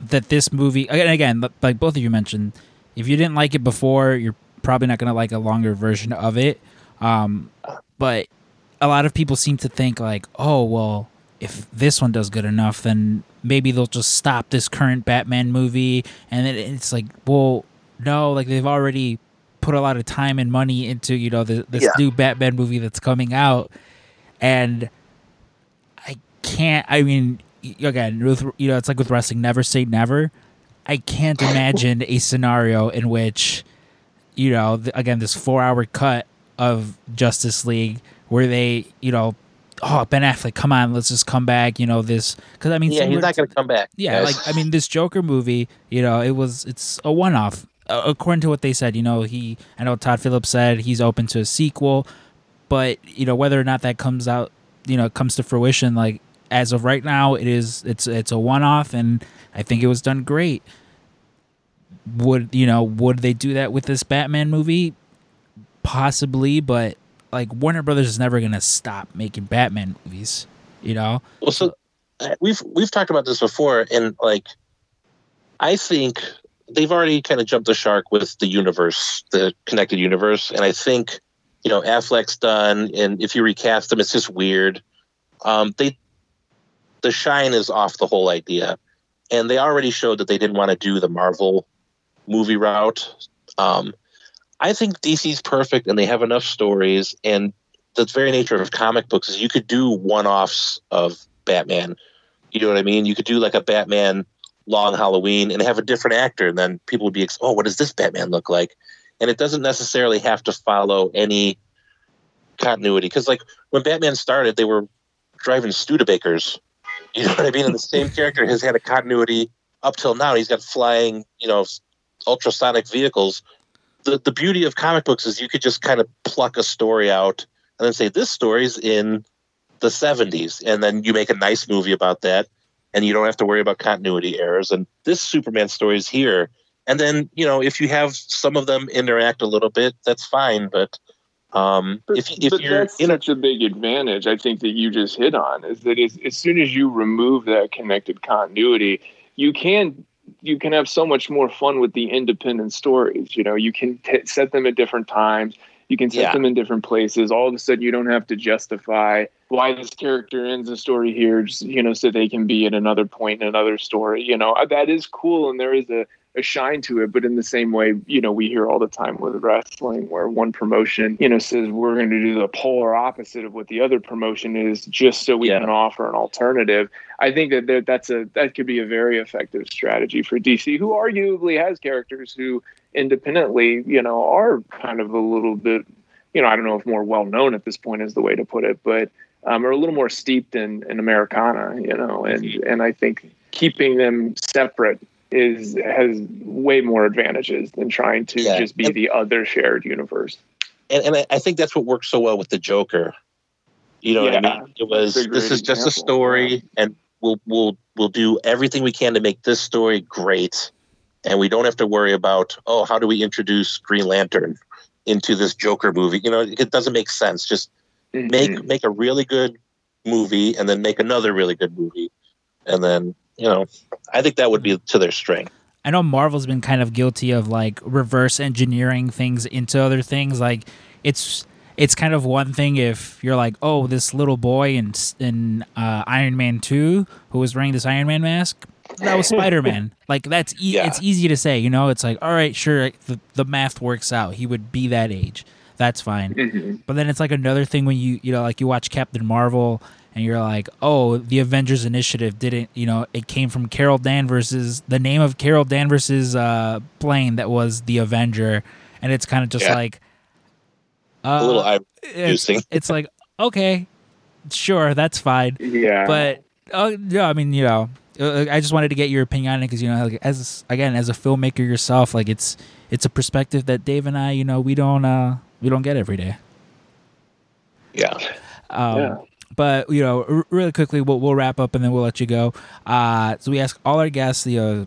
that this movie and again, like both of you mentioned, if you didn't like it before, you're probably not gonna like a longer version of it. Um, but a lot of people seem to think like, oh well, if this one does good enough, then maybe they'll just stop this current Batman movie, and then it's like, well, no, like they've already put a lot of time and money into you know the, this Yeah. new Batman movie that's coming out, and I can't. I mean, again, with you know, it's like with wrestling, never say never. I can't *laughs* imagine a scenario in which, you know, again, this four-hour cut of Justice League where they, you know, oh Ben Affleck, come on, let's just come back. You know this because I mean, Yeah, he's not going to come back. yeah, guys. like I mean, this Joker movie, you know, it was it's a one-off. Uh, according to what they said, you know, he I know Todd Phillips said he's open to a sequel, but you know whether or not that comes out, you know, comes to fruition, like as of right now, it is it's it's a one-off, and I think it was done great. Would you know? Would they do that with this Batman movie? Possibly, but like Warner Brothers is never gonna stop making Batman movies. You know, Well, so uh, we've we've talked about this before, and like, I think they've already kind of jumped the shark with the universe, the connected universe, and I think you know Affleck's done, and if you recast them, it's just weird. Um, they the shine is off the whole idea, and they already showed that they didn't want to do the Marvel movie route. Um, I think DC's perfect, and they have enough stories, and the very nature of comic books is you could do one-offs of Batman. You know what I mean? You could do like a Batman Long Halloween and have a different actor, and then people would be, oh, what does this Batman look like? And it doesn't necessarily have to follow any continuity because, like, when Batman started, they were driving Studebakers. You know what I mean? And the same *laughs* character has had a continuity up till now. He's got flying, you know, ultrasonic vehicles. The the beauty of comic books is you could just kind of pluck a story out and then say this story's in the 70s and then you make a nice movie about that and you don't have to worry about continuity errors and this superman story is here and then you know if you have some of them interact a little bit that's fine but Um, But, if if but you're that's in a such a big advantage, I think that you just hit on is that as, as soon as you remove that connected continuity, you can you can have so much more fun with the independent stories. You know, you can t- set them at different times. You can set Yeah. them in different places. All of a sudden, you don't have to justify why this character ends the story here, just, you know, so they can be at another point in another story. You know, uh, that is cool, and there is a a shine to it. But in the same way, you know, we hear all the time with wrestling where one promotion, you know, says we're going to do the polar opposite of what the other promotion is just so we Yeah. can offer an alternative. I think that there, that's a that could be a very effective strategy for DC, who arguably has characters who independently, you know, are kind of a little bit, you know, I don't know if more well known at this point is the way to put it, but um, are a little more steeped in, in Americana, you know, and and I think keeping them separate is has way more advantages than trying to Yeah. just be the other shared universe. and, and I, think that's what works so well with the Joker. You know what I mean? It was this is just a story, and we'll we'll we'll do everything we can to make this story great, and we don't have to worry about oh how do we introduce Green Lantern into this Joker movie? You know, it doesn't make sense. Just make Mhm. make a really good movie, and then make another really good movie, and then you know, I think that would be to their strength. I know Marvel's been kind of guilty of like reverse engineering things into other things. Like it's it's kind of one thing if you're like, oh, this little boy in in uh, Iron Man two who was wearing this Iron Man mask, that was Spider Man. *laughs* like that's e- Yeah. it's easy to say, you know. It's like, all right, sure, the, the math works out. He would be that age. That's fine. Mhm. But then it's like another thing when you you know like you watch Captain Marvel and you're like, oh, the Avengers Initiative didn't you know it came from Carol Danvers's the name of Carol Danvers's uh, plane that was the Avenger, and it's kind of just Yeah. like uh, a little eye it's, it's like okay, sure, that's fine, Yeah, but uh, yeah, I mean you know. uh, I just wanted to get your opinion on it because you know, like, as again, as a filmmaker yourself, like it's it's a perspective that Dave and I, you know, we don't uh we don't get every day. Yeah. Um, Yeah. But you know, r- really quickly, we'll, we'll wrap up and then we'll let you go. Uh, so we ask all our guests the uh,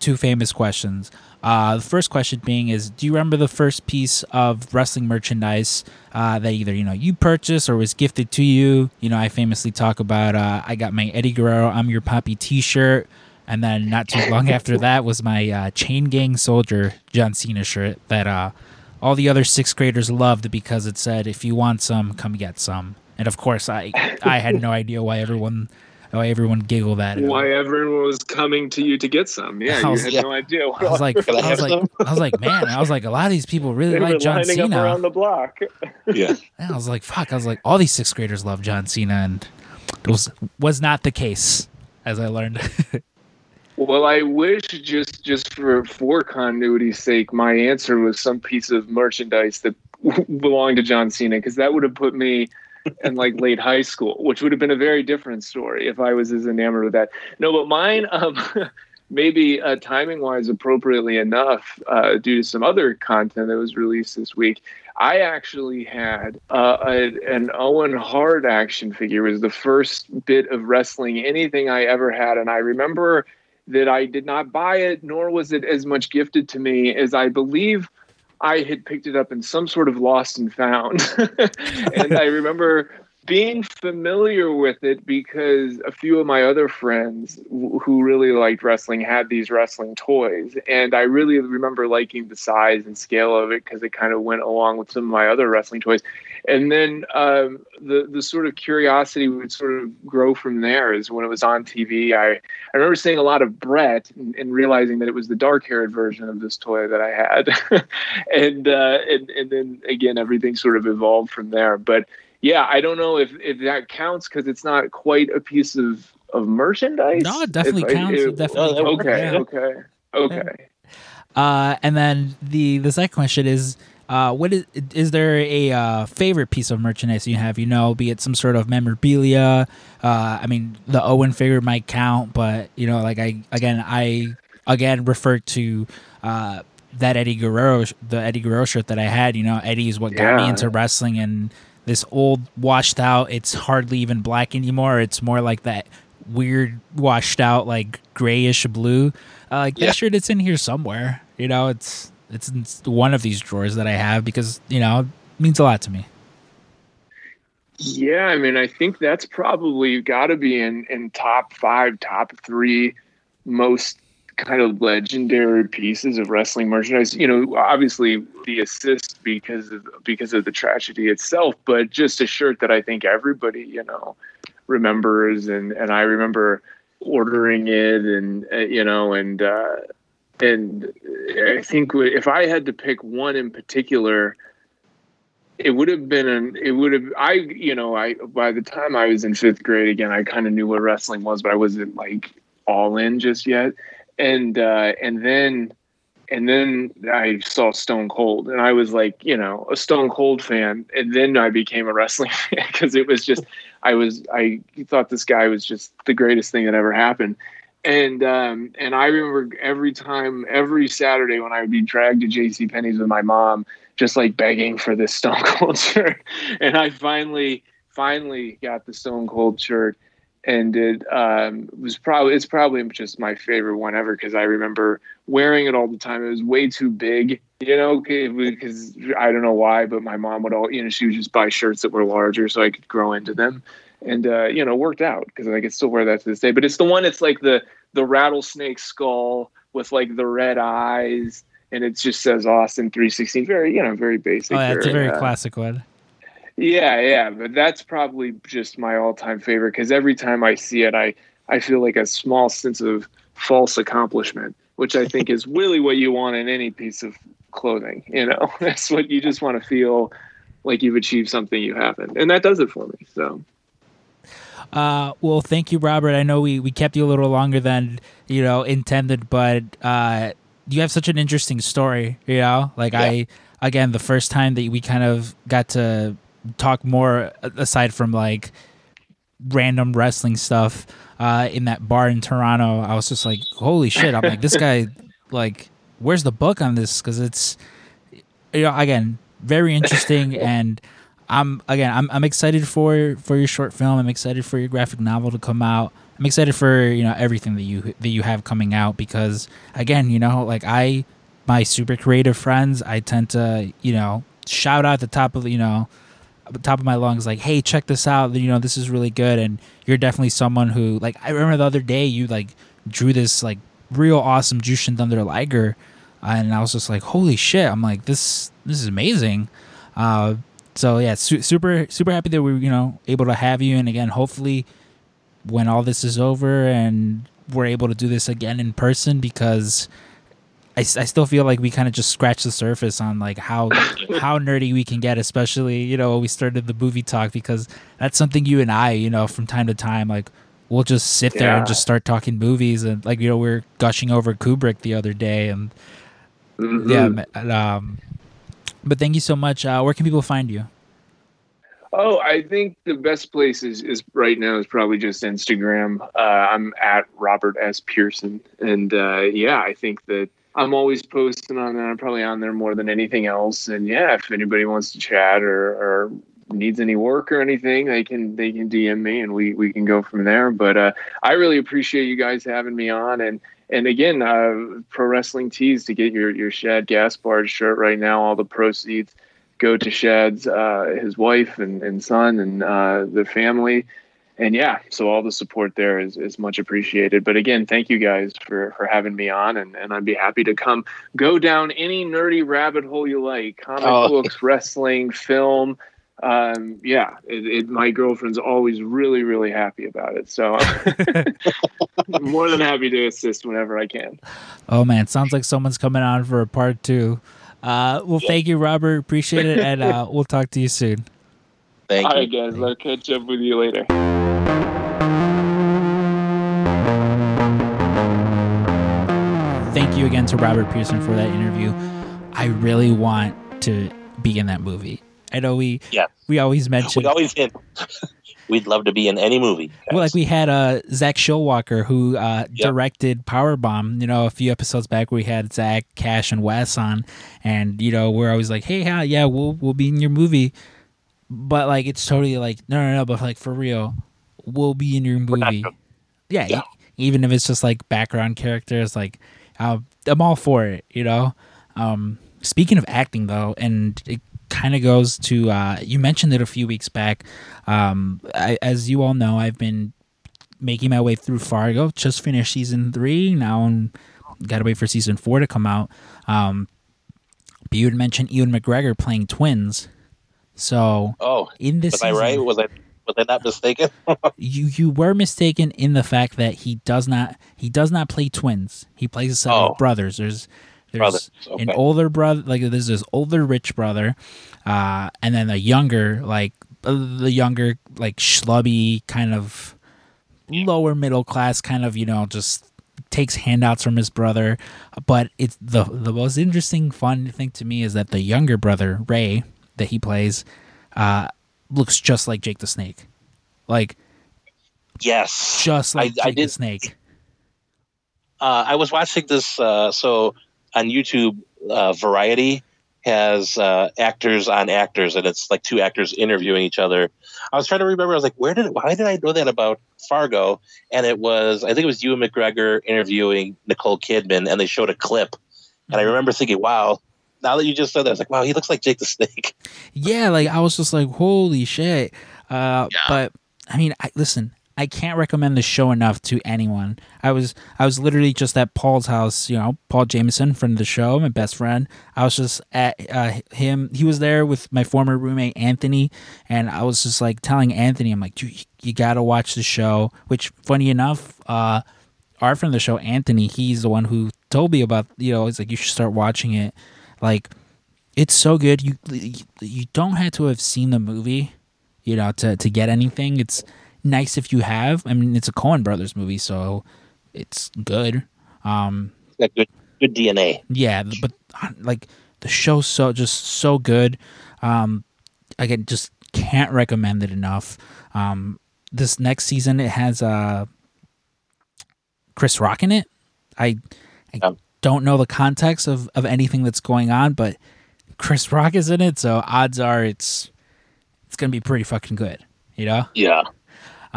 two famous questions. Uh, the first question being is, do you remember the first piece of wrestling merchandise uh, that either you know you purchased or was gifted to you? You know, I famously talk about uh, I got my Eddie Guerrero "I'm Your Poppy" T-shirt, and then not too long after *laughs* that was my uh, Chain Gang Soldier John Cena shirt that uh, all the other sixth graders loved because it said, "If you want some, come get some." And of course, I I had no *laughs* idea why everyone why everyone giggled at it. why everyone was coming to you to get some? Yeah, *laughs* I you had yeah. no idea. I was like, I I was like, some? I was like, man, I was like, a lot of these people really they were like John lining up Cena. around the block. Yeah. *laughs* And I was like, fuck. I was like, all these sixth graders love John Cena, and it was was not the case, as I learned. Well, I wish just just for for continuity's sake, my answer was some piece of merchandise that *laughs* belonged to John Cena because that would have put me in like late high school, which would have been a very different story if I was as enamored with that. No, but mine, um, *laughs* maybe uh, timing wise, appropriately enough, uh, due to some other content that was released this week. I actually had uh, a, an Owen Hart action figure. It was the first bit of wrestling anything I ever had, and I remember that I did not buy it, nor was it as much gifted to me as I believe I had picked it up in some sort of lost and found. *laughs* and I remember being familiar with it because a few of my other friends who really liked wrestling had these wrestling toys. And I really remember liking the size and scale of it because it kind of went along with some of my other wrestling toys. And then um, the the sort of curiosity would sort of grow from there. Is when it was on TV, I I remember seeing a lot of Bret and, and realizing that it was the dark haired version of this toy that I had, *laughs* and uh, and and then again everything sort of evolved from there. But yeah, I don't know if if that counts because it's not quite a piece of of merchandise. No, it definitely If I- counts. It if- definitely Oh, counts. okay, okay, okay. Uh, and then the the second question is, uh, what is is there a uh, favorite piece of merchandise you have? You know, be it some sort of memorabilia. Uh, I mean, the Owen figure might count, but you know, like I again, I again refer to uh, that Eddie Guerrero, the Eddie Guerrero shirt that I had. You know, Eddie is what got me into wrestling, and this old washed out. It's hardly even black anymore. It's more like that weird washed out like grayish blue. Uh, like Yeah. that shirt, it's in here somewhere. You know, it's it's one of these drawers that I have because you know it means a lot to me. Yeah, I mean, I think that's probably got to be in in top five, top three most kind of legendary pieces of wrestling merchandise. You know, obviously the assist because of because of the tragedy itself, but just a shirt that I think everybody you know remembers, and and I remember ordering it, and uh, you know, and uh, and I think if I had to pick one in particular it would have been an it would have i you know i by the time i was in fifth grade again i kind of knew what wrestling was but i wasn't like all in just yet. And uh and then and then i saw stone cold and i was like you know a stone cold fan. And then i became a wrestling *laughs* fan because it was just i was i thought this guy was just the greatest thing that ever happened and um, and I remember every time, every Saturday when I would be dragged to J.C. Penney's with my mom, just like begging for this Stone *laughs* Cold shirt. And I finally, finally got the Stone Cold shirt, and it um, was probably it's probably just my favorite one ever because I remember wearing it all the time. It was way too big, you know, because I don't know why, but my mom would all, you know, she would just buy shirts that were larger so I could grow into them and uh, you know worked out because I could still wear that to this day. But it's the one that's like the the rattlesnake skull with like the red eyes, and it just says Austin three sixteen. Very you know very basic. Oh, that's very, a very uh, classic one. Yeah, yeah, but that's probably just my all time favorite because every time I see it, I I feel like a small sense of false accomplishment, which I think is really what you want in any piece of clothing. You know, *laughs* that's what you just want to feel like you've achieved something you haven't, and that does it for me. So. Uh, well, thank you, Robert. I know we, we kept you a little longer than you know intended, but uh, you have such an interesting story. You know, like yeah. I again the first time that we kind of got to talk more aside from like random wrestling stuff uh, in that bar in Toronto, I was just like, holy shit! I'm like, this guy, *laughs* like, where's the book on this? Because it's, you know, again, very interesting *laughs* and. I'm again I'm I'm excited for for your short film. I'm excited for your graphic novel to come out. I'm excited for you know everything that you that you have coming out because again you know like I my super creative friends I tend to you know shout out the top of you know the top of my lungs like hey check this out you know this is really good and you're definitely someone who like I remember the other day you like drew this like real awesome Jushin Thunder Liger and I was just like holy shit I'm like this this is amazing. Uh, so yeah, su- super super happy that we are you know able to have you, and again, hopefully, when all this is over and we're able to do this again in person, because I, I still feel like we kind of just scratched the surface on like how *laughs* how nerdy we can get, especially you know when we started the movie talk, because that's something you and I, you know, from time to time, like we'll just sit there yeah. and just start talking movies, and like you know we are gushing over Kubrick the other day, and mm-hmm. yeah, um, but thank you so much. Uh, where can people find you? Oh, I think the best place is, is right now is probably just Instagram. Uh, I'm at Robert S. Pearson. And uh, yeah, I think that I'm always posting on there. I'm probably on there more than anything else. And yeah, if anybody wants to chat or, or needs any work or anything, they can they can DM me and we we can go from there. But uh, I really appreciate you guys having me on and and again, uh, Pro Wrestling Tees to get your your Shad Gaspard shirt right now. All the proceeds go to Shad's uh, his wife and, and son and uh, the family. And yeah, so all the support there is, is much appreciated. But again, thank you guys for, for having me on, and, and I'd be happy to come go down any nerdy rabbit hole you like comic oh. books, wrestling, film, um, yeah, it, it, my girlfriend's always really, really happy about it. So I'm *laughs* more than happy to assist whenever I can. Oh man, sounds like someone's coming on for a part two. Uh, well, thank you, Robert. Appreciate it, and uh, *laughs* we'll talk to you soon. Thank All you. right, guys. I'll catch up with you later. Thank you again to Robert Pearson for that interview. I really want to be in that movie. I know we yeah. we always mention we always hit. *laughs* We'd love to be in any movie. Well, like we had uh, Zach Showalker who uh, yep. directed Powerbomb. You know, a few episodes back we had Zach, Cash, and Wes on, and you know we're always like, hey, yeah, yeah, we'll we'll be in your movie, but like it's totally like no, no, no, but like for real, we'll be in your movie. Yeah, yeah, even if it's just like background characters, like uh, I'm all for it. You know. Um, speaking of acting though, and it, kind of goes to uh, you mentioned it a few weeks back. Um, I, as you all know, I've been making my way through Fargo. Just finished season three. Now I'm got to wait for season four to come out. Um, but you had mentioned Ewan McGregor playing twins. So Oh, in this was I right? Was I was I not mistaken? *laughs* you you were mistaken in the fact that he does not he does not play twins. He plays a set Oh. of brothers. There's there's Brothers, an older brother like there's this older rich brother, uh, and then a younger like uh, the younger like schlubby kind of lower middle class kind of you know just takes handouts from his brother. But it's the the most interesting fun thing to me is that the younger brother Ray that he plays uh, looks just like Jake the Snake, like yes. just like I- I Jake the did- Snake. uh, I was watching this. Uh, so on YouTube, uh, Variety has uh, actors on actors, and it's like two actors interviewing each other. I was trying to remember. I was like, where did? Why did I know that about Fargo? And it was, I think it was Ewan McGregor interviewing Nicole Kidman, and they showed a clip. And I Mm-hmm. remember thinking, wow. Now that you just said that, I was like, wow, he looks like Jake the Snake. Yeah, like I was just like, holy shit. Uh, Yeah. But I mean, I, listen, I can't recommend the show enough to anyone. I was I was literally just at Paul's house. You know, Paul Jameson, friend of the show, my best friend. I was just at uh, him. He was there with my former roommate Anthony, and I was just like telling Anthony, I'm like, dude, you gotta watch the show. Which, funny enough, uh, our friend of the show, Anthony, he's the one who told me about. You know, he's like, you should start watching it. Like, it's so good. You you don't have to have seen the movie, you know, to to get anything. It's nice if you have. I mean, it's a Coen Brothers movie, so it's good. Um, Got good, good DNA. yeah, but uh, like the show's so just so good. Um, again, just can't recommend it enough. Um, this next season it has uh Chris Rock in it. I I Yeah. don't know the context of of anything that's going on, but Chris Rock is in it, so odds are it's it's gonna be pretty fucking good. You know. Yeah.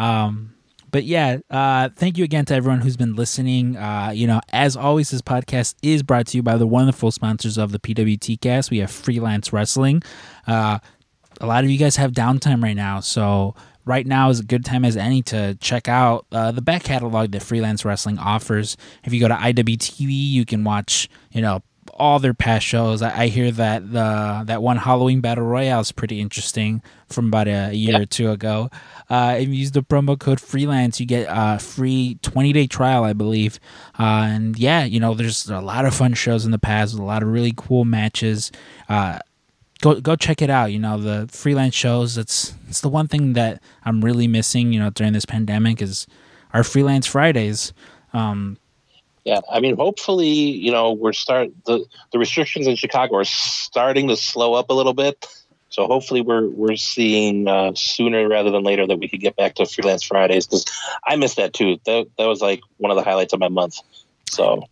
Um, but yeah, uh, thank you again to everyone who's been listening. Uh, you know, as always, this podcast is brought to you by the wonderful sponsors of the PWT cast. We have freelance wrestling. Uh, a lot of you guys have downtime right now, so right now is a good time as any to check out uh, the back catalog that freelance wrestling offers. If you go to IWTV, you can watch, you know, all their past shows. I, I hear that the that one Halloween Battle Royale is pretty interesting from about a year Yeah. or two ago. Uh, if you use the promo code freelance, you get a free 20 day trial, I believe. Uh, and yeah, you know, there's a lot of fun shows in the past, with a lot of really cool matches. Uh, go go check it out. You know, the freelance shows. It's it's the one thing that I'm really missing. You know, during this pandemic is our freelance Fridays. Um, Yeah, I mean, hopefully, you know, we're start the the restrictions in Chicago are starting to slow up a little bit. So hopefully, we're we're seeing uh, sooner rather than later that we could get back to freelance Fridays because I missed that too. That that was like one of the highlights of my month. So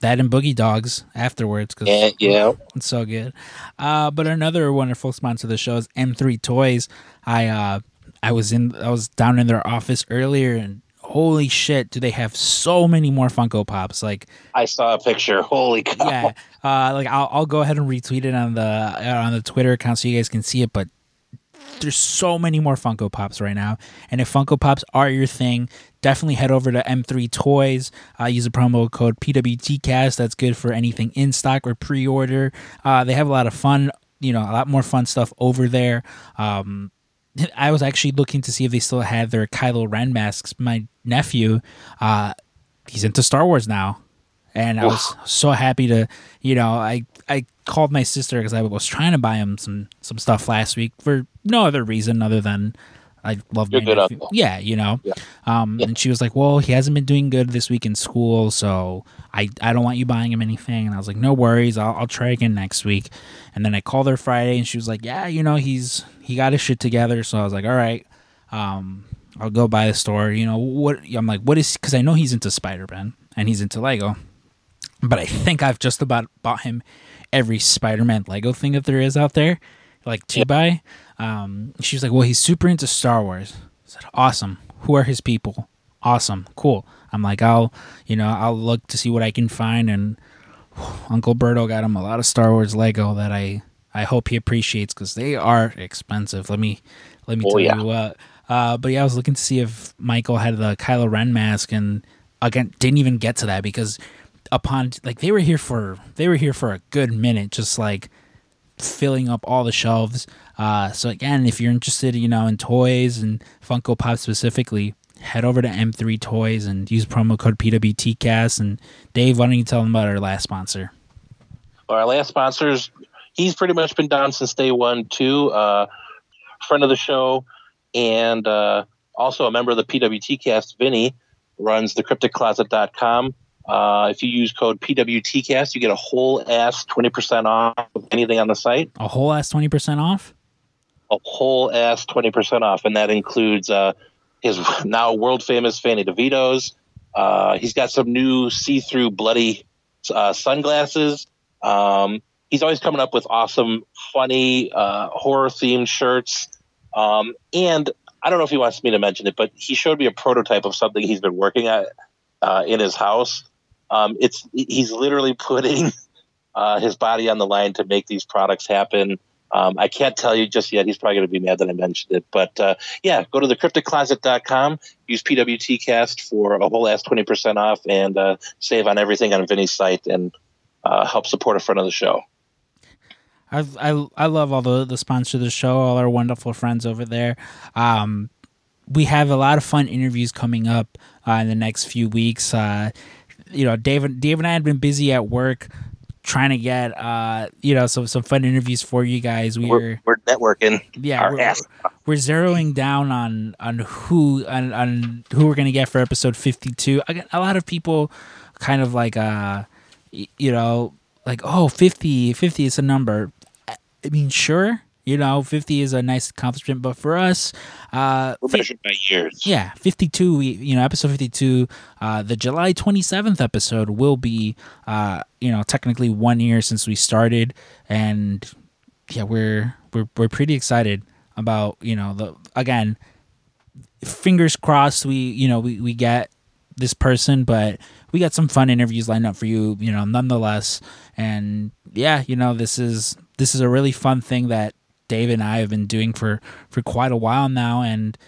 that and Boogie Dogs afterwards because yeah, yeah, It's so good. Uh, but another wonderful sponsor of the show is M3 Toys. I uh, I was in I was down in their office earlier and holy shit, do they have so many more Funko Pops? Like I saw a picture. Holy cow! yeah, uh, like I'll I'll go ahead and retweet it on the uh, on the Twitter account so you guys can see it. But there's so many more Funko Pops right now, and if Funko Pops are your thing, definitely head over to M3 Toys. Uh, use the promo code PWTcast. That's good for anything in stock or pre-order. Uh, they have a lot of fun, you know, a lot more fun stuff over there. Um, I was actually looking to see if they still had their Kylo Ren masks. My nephew, uh, he's into Star Wars now, and I was so happy to, you know, I I called my sister because I was trying to buy him some some stuff last week for no other reason other than I love You're my nephew. Yeah, you know. Yeah. Um, Yeah. and she was like, "Well, he hasn't been doing good this week in school, so I I don't want you buying him anything." And I was like, "No worries, I'll I'll try again next week." And then I called her Friday, and she was like, "Yeah, you know, he's he got his shit together." So I was like, "All right." Um, I'll go by the store. You know what? I'm like, what is? Because I know he's into Spider Man and he's into Lego, but I think I've just about bought him every Spider Man Lego thing that there is out there, like to buy. Um, she was like, well, he's super into Star Wars. I said, awesome. Who are his people? Awesome, cool. I'm like, I'll, you know, I'll look to see what I can find, and *sighs* Uncle Berto got him a lot of Star Wars Lego that I I hope he appreciates because they are expensive. Let me let me Oh, tell yeah. you what. Uh, but yeah, I was looking to see if Michael had the Kylo Ren mask, and again, didn't even get to that because upon like they were here for they were here for a good minute, just like filling up all the shelves. Uh, so again, if you're interested, you know, in toys and Funko Pop specifically, head over to M3 Toys and use promo code PWTcast. And Dave, why don't you tell them about our last sponsor? Our last sponsors, he's pretty much been down since day one too. Uh, friend of the show, and uh, also a member of the PWTcast. Vinny runs thecrypticcloset.com. Uh, if you use code PWTcast, you get a whole ass twenty percent off of anything on the site. A whole ass 20% off? A whole ass twenty percent off, and that includes uh, his *laughs* now world famous Fanny DeVito's. Uh, he's got some new see-through bloody uh, sunglasses. Um, he's always coming up with awesome, funny, uh, horror-themed shirts. Um, and I don't know if he wants me to mention it, but he showed me a prototype of something he's been working at uh, in his house. Um, it's he's literally putting *laughs* uh, his body on the line to make these products happen. Um, I can't tell you just yet. He's probably going to be mad that I mentioned it. But uh, yeah, go to thecrypticcloset.com, use PWTcast for a whole ass 20% off, and uh, save on everything on Vinny's site and uh, help support a friend of the show. I I I love all the the sponsors of the show, all our wonderful friends over there. Um, we have a lot of fun interviews coming up uh, in the next few weeks. You know, Dave, Dave and I had been busy at work trying to get uh, you know some some fun interviews for you guys. We We're, we're networking. yeah our we're, we're zeroing down on on who on, on who we're gonna get for episode 52 Again, a lot of people kind of like uh you know like oh 50 50 is a number I mean sure you know 50 is a nice accomplishment but for us uh We're measured by years. yeah 52 we you know episode 52 uh the july 27th episode will be uh you know technically one year since we started and yeah we're we're we're pretty excited about you know the again fingers crossed we you know we, we get this person but we got some fun interviews lined up for you you know nonetheless and yeah you know this is this is a really fun thing that dave and i have been doing for for quite a while now and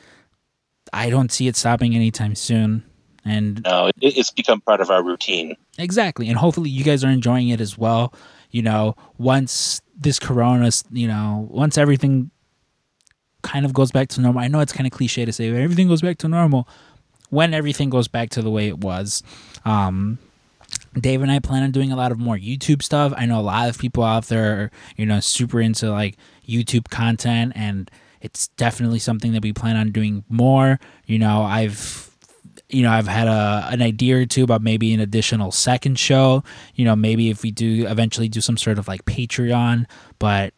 i don't see it stopping anytime soon and No, it's become part of our routine. Exactly. And hopefully you guys are enjoying it as well. You know, once this corona, you know, once everything kind of goes back to normal. I know it's kind of cliche to say but everything goes back to normal. When everything goes back to the way it was. Um Dave and I plan on doing a lot of more YouTube stuff. I know a lot of people out there are, you know, super into like YouTube content and it's definitely something that we plan on doing more. You know, I've you know, I've had a an idea or two about maybe an additional second show. You know, maybe if we do eventually do some sort of like Patreon, but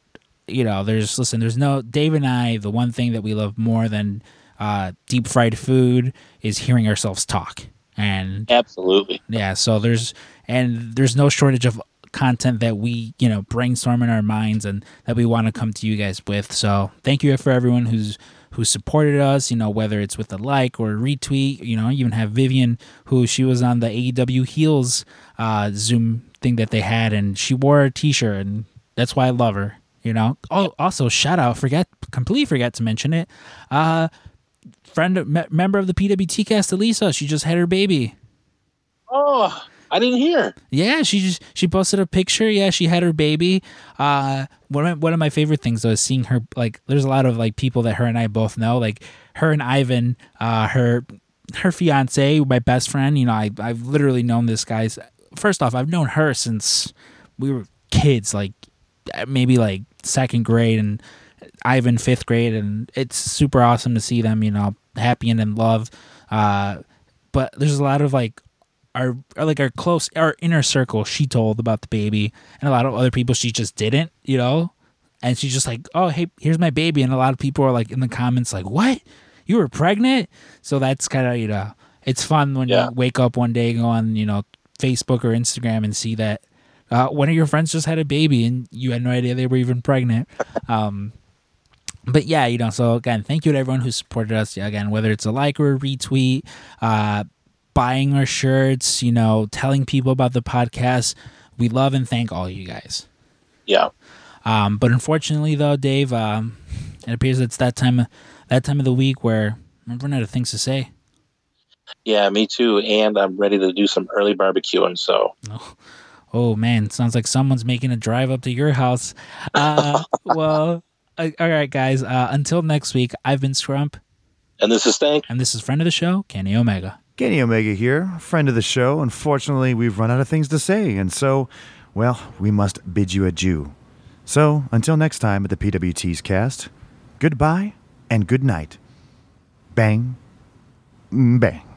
you know, there's listen, there's no Dave and I. The one thing that we love more than uh, deep fried food is hearing ourselves talk, and Absolutely. yeah, so there's and there's no shortage of content that we you know brainstorm in our minds and that we want to come to you guys with. So thank you for everyone who's who supported us. You know whether it's with a like or a retweet. You know you even have Vivian who she was on the AEW Heels uh, Zoom thing that they had and she wore a T-shirt and that's why I love her. You know. Oh, also shout out. Forget completely forget to mention it. Uh, friend me- member of the PWT cast, Elisa. She just had her baby. Oh, I didn't hear. Yeah, she just she posted a picture. Yeah, she had her baby. Uh, one of, one of my favorite things though is seeing her. Like, there's a lot of like people that her and I both know. Like her and Ivan, uh, her her fiance, my best friend. You know, I I've literally known this guy's. First off, I've known her since we were kids. Like maybe like second grade and Ivan fifth grade, and it's super awesome to see them. You know, happy and in love. Uh, but there's a lot of like our, like our close our inner circle she told about the baby and a lot of other people she just didn't you know? And she's just like oh hey here's my baby. And a lot of people are like in the comments like what? You were pregnant? So that's kind of you know it's fun when Yeah. you wake up one day go on you know facebook or instagram and see that uh, one of your friends just had a baby and you had no idea they were even pregnant. *laughs* Um but yeah, you know, so again, thank you to everyone who supported us. Again, whether it's a like or a retweet, uh, buying our shirts, you know, telling people about the podcast. We love and thank all you guys. Yeah. Um, but unfortunately, though, Dave, um, it appears it's that time that time of the week where I'm running out of things to say. Yeah, me too. And I'm ready to do some early barbecuing. So, oh, oh man, sounds like someone's making a drive up to your house. Uh, *laughs* well, all right, guys. Uh, until next week, I've been Scrump. And this is Stank. And this is friend of the show, Kenny Omega. Kenny Omega here, friend of the show. Unfortunately, we've run out of things to say, and so, well, we must bid you adieu. So, until next time at the PWT's cast, goodbye and good night. Bang, bang.